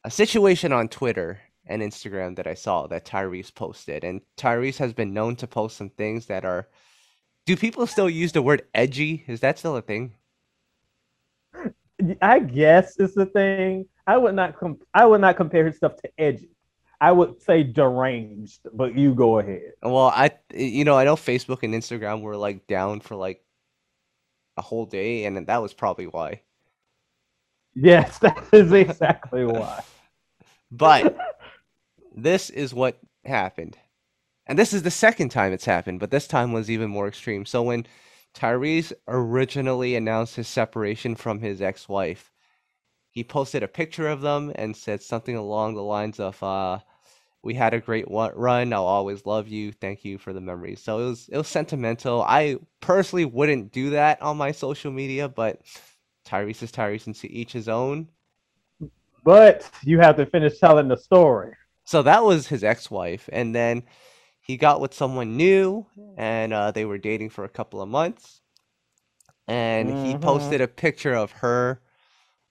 a situation on Twitter and Instagram that I saw that Tyrese posted. And Tyrese has been known to post some things that are. Do people still use the word edgy? Is that still a thing? I guess it's a thing. I would not I would not compare his stuff to edgy. I would say deranged, but you go ahead. Well, I you know I know Facebook and Instagram were like down for like a whole day, and that was probably why. Yes, that is exactly why. But this is what happened. And this is the second time it's happened, but this time was even more extreme. So when Tyrese originally announced his separation from his ex-wife, he posted a picture of them and said something along the lines of uh we had a great run. I'll always love you. Thank you for the memories. So it was it was sentimental. I personally wouldn't do that on my social media, but Tyrese is Tyrese and to each his own. But you have to finish telling the story. So that was his ex-wife, and then he got with someone new, and uh, they were dating for a couple of months. And he Mhm. posted a picture of her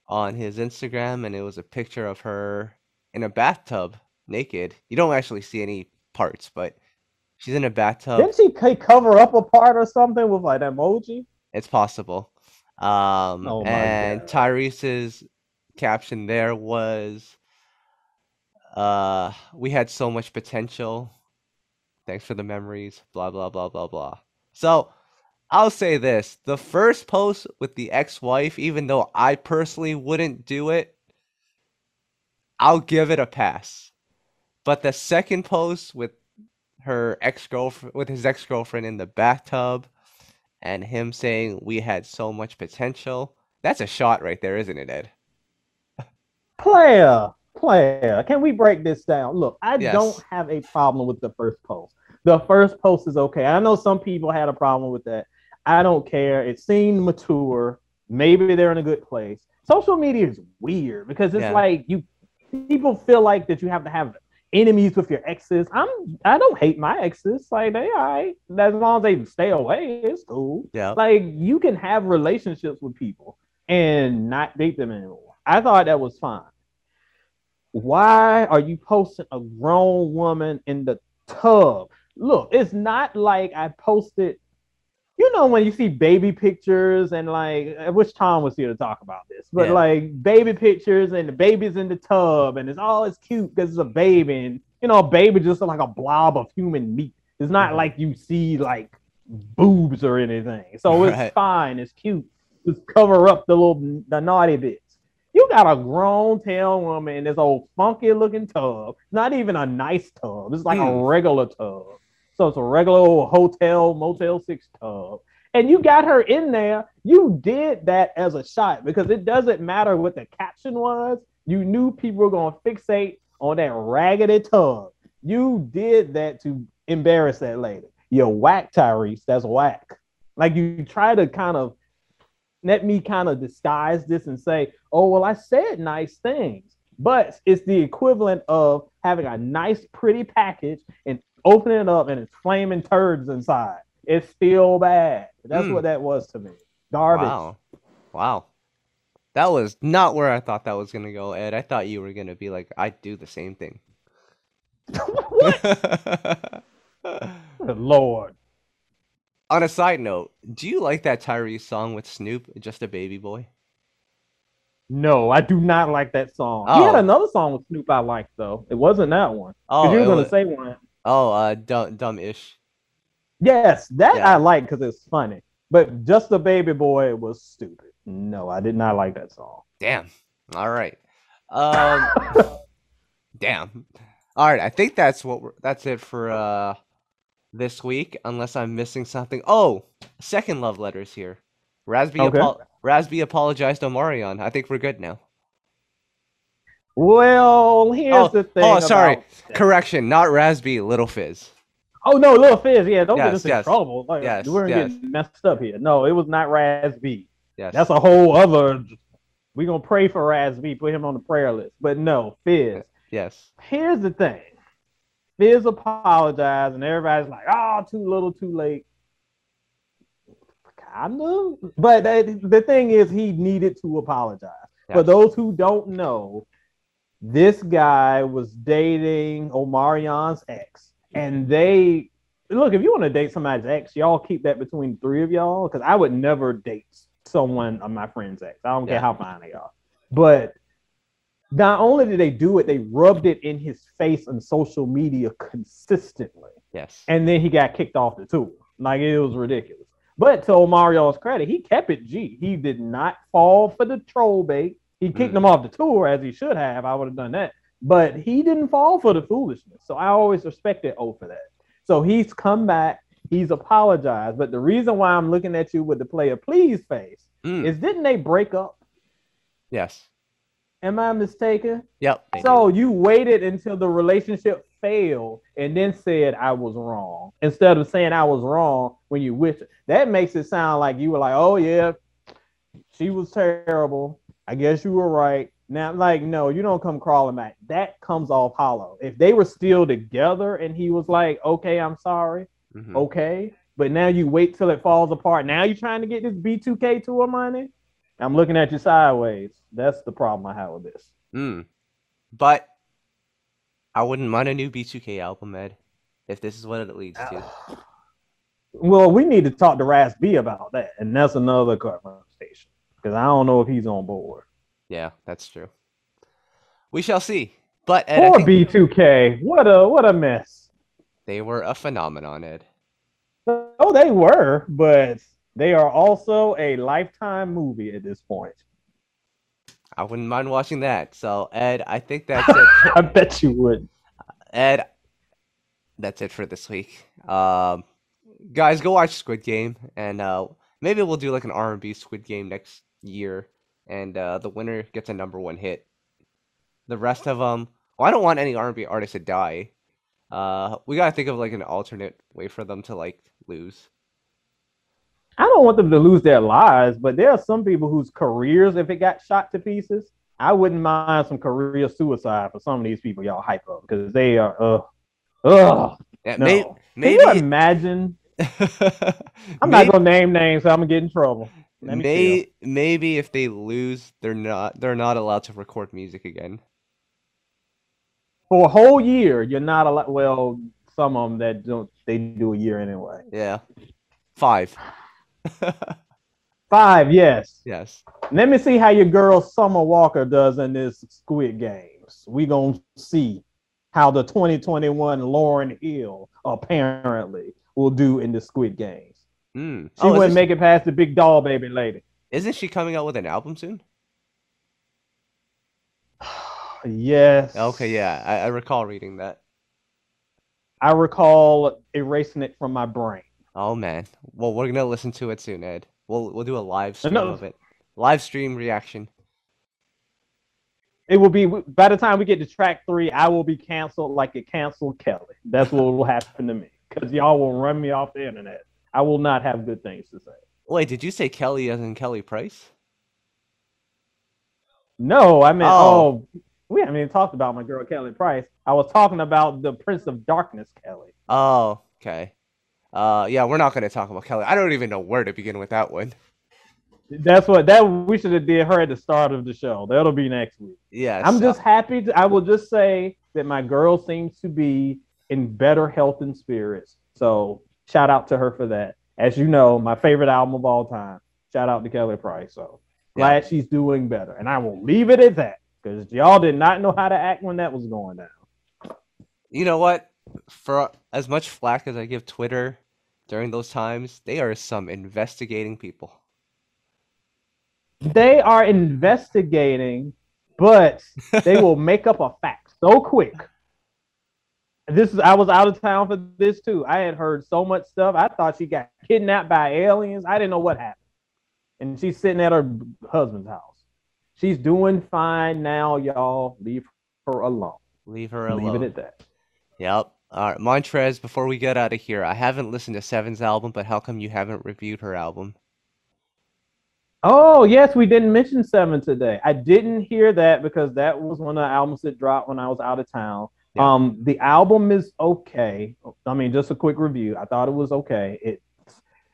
on his Instagram, and it was a picture of her in a bathtub, naked. You don't actually see any parts, but she's in a bathtub. Didn't she cover up a part or something with like emoji? It's possible. Um, Oh and God. Tyrese's caption there was, uh, "We had so much potential. Thanks for the memories." Blah blah blah blah blah. So, I'll say this: the first post with the ex-wife, even though I personally wouldn't do it, I'll give it a pass. But the second post with her ex-girlfriend, with his ex-girlfriend in the bathtub and him saying we had so much potential. That's a shot right there, isn't it, Ed? Player, player. Can we break this down? Look, I Yes. don't have a problem with the first post. The first post is okay. I know some people had a problem with that. I don't care. It seemed mature. Maybe they're in a good place. Social media is weird because it's Yeah. like you people feel like that you have to have enemies with your exes. I'm I don't hate my exes. Like they all right. As long as they stay away, it's cool. Yeah. Like you can have relationships with people and not date them anymore. I thought that was fine. Why are you posting a grown woman in the tub? Look, it's not like I posted. You know when you see baby pictures and like I wish Tom was here to talk about this, but Yeah. like baby pictures and the baby's in the tub and it's all it's cute because it's a baby and you know a baby just like a blob of human meat. It's not Mhm. like you see like boobs or anything. So it's Right. fine. It's cute. Just cover up the little the naughty bits. You got a grown tail woman in this old funky looking tub. Not even a nice tub. It's like Hmm. a regular tub. So it's a regular old hotel Motel Six tub. And you got her in there. You did that as a shot because it doesn't matter what the caption was. You knew people were gonna fixate on that raggedy tub. You did that to embarrass that lady. You're whack, Tyrese. That's whack. Like you try to kind of let me kind of disguise this and say, oh, well, I said nice things. But it's the equivalent of having a nice, pretty package and opening it up and it's flaming turds inside. It's still bad. That's Mm. what that was to me. Garbage. Wow. Wow. That was not where I thought that was gonna go, Ed. I thought you were gonna be like, I'd do the same thing. what? Good Lord. On a side note, do you like that Tyrese song with Snoop, Just a Baby Boy? No, I do not like that song. He had Oh. another song with Snoop I liked though. It wasn't that one. Oh, you were gonna was- say one. Oh, uh, dumb, dumb-ish. Yes, that Yeah. I like because it's funny. But just the baby boy was stupid. No, I did not like that song. Damn. All right. Um, damn. All right. I think that's what we're, that's it for uh this week. Unless I'm missing something. Oh, second love letters here. Raz B Okay. apo- Raz B apologized to Omarion. I think we're good now. Well, here's Oh, the oh, thing. oh, sorry. Correction, not Rasby, Lil Fizz. Oh no, Lil Fizz. Yeah, don't Yes, get us in yes. trouble. Like, Yes, we're yes. getting messed up here. No, it was not Raz B. Yes. That's a whole other. We're gonna pray for Raz B. Put him on the prayer list. But no, Fizz. yes. Here's the thing. Fizz apologized, and everybody's like, "Oh, too little, too late." kind of. But that, the thing is, he needed to apologize. For those who don't know, this guy was dating Omarion's ex, and they look. If you want to date somebody's ex, y'all keep that between the three of y'all, because I would never date someone of my friend's ex. I don't care how fine they are. But not only did they do it, they rubbed it in his face on social media consistently Yes. and then he got kicked off the tour. Like it was ridiculous. But to Omarion's credit, he kept it G. He did not fall for the troll bait. He kicked Mm. him off the tour as he should have. I would have done that. But he didn't fall for the foolishness. So I always respected O for that. So he's come back. He's apologized. But the reason why I'm looking at you with the player please face Mm, is didn't they break up? yes. Am I mistaken? Yep. So do. you waited until the relationship failed and then said I was wrong instead of saying I was wrong when you wish that makes it sound like you were like, oh yeah, she was terrible. I guess you were right. Now, like, no, you don't come crawling back. That comes off hollow. If they were still together and he was like, okay, I'm sorry, Mhm. okay, but now you wait till it falls apart. Now you're trying to get this B2K tour money. I'm looking at you sideways. That's the problem I have with this. Mm. But I wouldn't mind a new B2K album, Ed, if this is what it leads to. Well, we need to talk to Raz B about that, and that's another conversation because I don't know if he's on board. Yeah, that's true. We shall see. But Ed, I Poor think B2K, what a what a mess. they were a phenomenon, Ed. Oh, they were, but they are also a lifetime movie at this point. I wouldn't mind watching that. So, Ed, I think that's it. I bet you would. Ed, that's it for this week. Um, guys, go watch Squid Game, and uh, maybe we'll do like an R&B Squid Game next year, and uh, the winner gets a number one hit. The rest of them, well, I don't want any R&B artists to die. Uh, we gotta think of like an alternate way for them to like lose. I don't want them to lose their lives, but there are some people whose careers, if it got shot to pieces, I wouldn't mind some career suicide for some of these people y'all hype up because they are uh ugh. Yeah, No. may- Can you imagine? I'm not gonna name names, so I'm gonna get in trouble. Let me may- maybe if they lose, they're not they're not allowed to record music again. For a whole year, you're not allowed. Well, some of them that don't, they do a year anyway. Yeah, five. Five, yes. yes. Let me see how your girl Summer Walker does in this Squid Games. We gonna see how the 2021 Lauryn Hill apparently will do in the Squid Games. Mm. She Oh, wouldn't make it past the big doll baby lady. isn't she coming out with an album soon? yes. Okay, yeah, I, I recall reading that. I recall erasing it from my brain. Oh man. Well, we're gonna listen to it soon, Ed. We'll we'll do a live stream No. of it. Live stream reaction. It will be by the time we get to track three, I will be canceled like it canceled Kelly. That's what will happen to me because y'all will run me off the internet. I will not have good things to say. Wait, did you say Kelly as in Kelly Price? No, I mean, Oh. oh, we haven't even talked about my girl Kelly Price. I was talking about the Prince of Darkness, Kelly. Oh, okay. Uh, yeah, we're not gonna talk about Kelly. I don't even know where to begin with that one. That's what that we should have did her at the start of the show. That'll be next week. Yes. I'm just happy. To, I will just say that my girl seems to be in better health and spirits. So shout out to her for that. As you know, my favorite album of all time. Shout out to Kelly Price. So glad she's doing better, and I will leave it at that because y'all did not know how to act when that was going down. You know what? For as much flack as I give Twitter during those times, they are some investigating people. They are investigating, but they will make up a fact so quick. This is I was out of town for this too. I had heard so much stuff. I thought she got kidnapped by aliens. I didn't know what happened. And she's sitting at her husband's house. She's doing fine now, y'all. Leave her alone. Leave her alone. Leave it at that. Yep. All right, Montrez. Before we get out of here, I haven't listened to Sevyn's album, but how come you haven't reviewed her album? Oh, yes, we didn't mention Seven today. I didn't hear that because that was one of the albums that dropped when I was out of town. Yeah. Um, the album is okay. I mean, just a quick review. I thought it was okay. It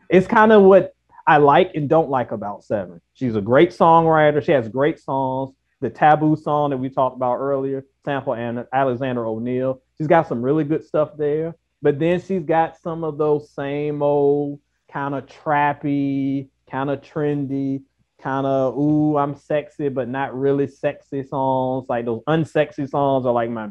it's kind of what I like and don't like about Sevyn. She's a great songwriter. She has great songs. The Taboo song that we talked about earlier, sample and Alexander O'Neal. She's got some really good stuff there. But then she's got some of those same old kind of trappy, kind of trendy, kind of ooh, I'm sexy, but not really sexy songs. Like those unsexy songs are like my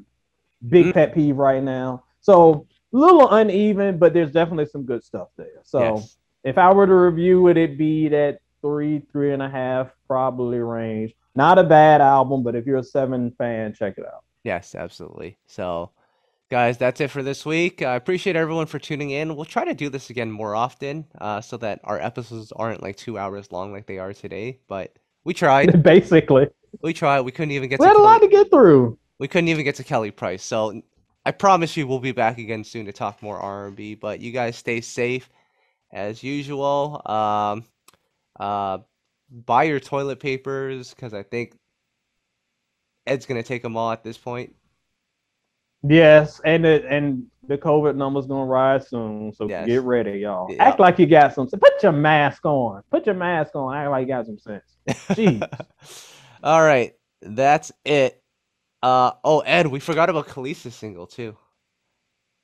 big Mhm. pet peeve right now. So a little uneven, but there's definitely some good stuff there. So Yes. if I were to review it, it'd be that three, three and a half probably range. Not a bad album, but if you're a Sevyn fan, check it out. Yes, absolutely. So, guys, that's it for this week. I appreciate everyone for tuning in. We'll try to do this again more often, uh, so that our episodes aren't like two hours long like they are today. But we tried. Basically, We tried. We couldn't even get we had a lot to get through. We couldn't even get to Kelly Price. So I promise you, we'll be back again soon to talk more R&B. But you guys stay safe as usual. Um, uh, buy your toilet papers because I think Ed's gonna take them all at this point. Yes, and the and the COVID number's gonna rise soon, so Yes. get ready, y'all. Yeah. Act like you got some. Put your mask on. Put your mask on. Act like you got some sense. Jeez. All right, that's it. Uh oh, Ed, we forgot about Kelis's single too.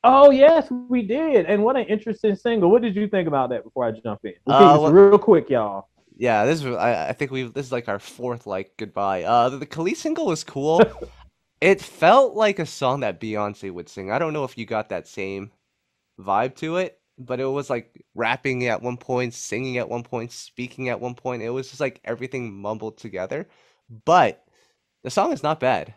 Oh yes, we did. And what an interesting single. What did you think about that before I jump in? We'll Uh, what- real quick, y'all. Yeah, this is I, I think we this is like our fourth like goodbye. Uh, the, the Kelis single was cool. it felt like a song that Beyonce would sing. I don't know if you got that same vibe to it, but it was like rapping at one point, singing at one point, speaking at one point. It was just like everything mumbled together. But the song is not bad.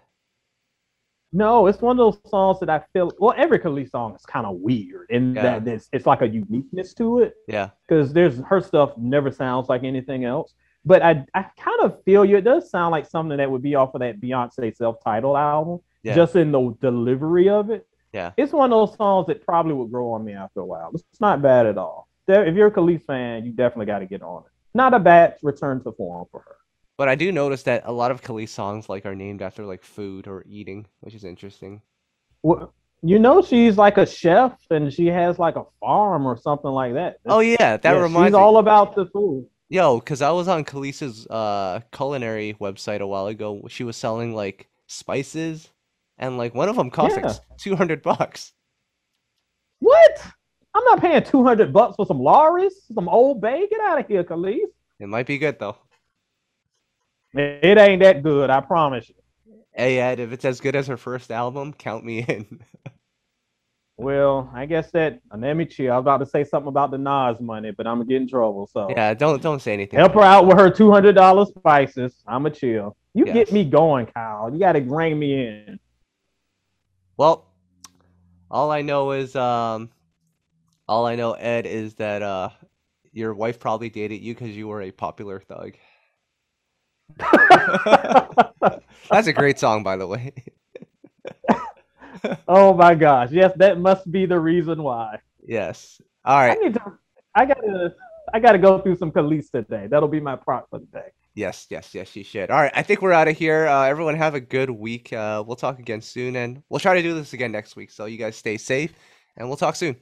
No, it's one of those songs that I feel. Well, every Kelis song is kind of weird, in Yeah. that it's, it's like a uniqueness to it. Yeah. because there's her stuff never sounds like anything else. But I I kind of feel you. It does sound like something that would be off of that Beyonce self-titled album, Yeah. just in the delivery of it. Yeah. It's one of those songs that probably would grow on me after a while. It's not bad at all. There- If you're a Kelis fan, you definitely got to get on it. Not a bad return to form for her. But I do notice that a lot of Kelis songs like are named after like food or eating, which is interesting. Well, you know she's like a chef and she has like a farm or something like that. Oh yeah, that Yeah, reminds she's me. all about the food. Yo, because I was on Kelis's uh culinary website a while ago. She was selling like spices, and like one of them cost Yeah. like two hundred bucks. What? I'm not paying 200 bucks for some Lawry's, some Old Bay. Get out of here, Kelis. It might be good though. It ain't that good, I promise you. Hey Ed, if it's as good as her first album, count me in. Well, I guess that uh, let me chill. I was about to say something about the Nas money, but I'm gonna get in trouble. So yeah, don't don't say anything. help her out with her two hundred dollars spices. I'ma chill. You Yes. get me going, Kyle. You gotta bring me in. Well, all I know is um, all I know Ed is that uh, your wife probably dated you because you were a popular thug. That's a great song, by the way. oh my gosh. Yes, that must be the reason why. yes. All I need to I gotta I gotta go through some Kelis today. That'll be my prop for the day. Yes, yes, yes, you should. All right, I think we're out of here. Uh, everyone have a good week. Uh, we'll talk again soon, and we'll try to do this again next week. So you guys stay safe, and we'll talk soon.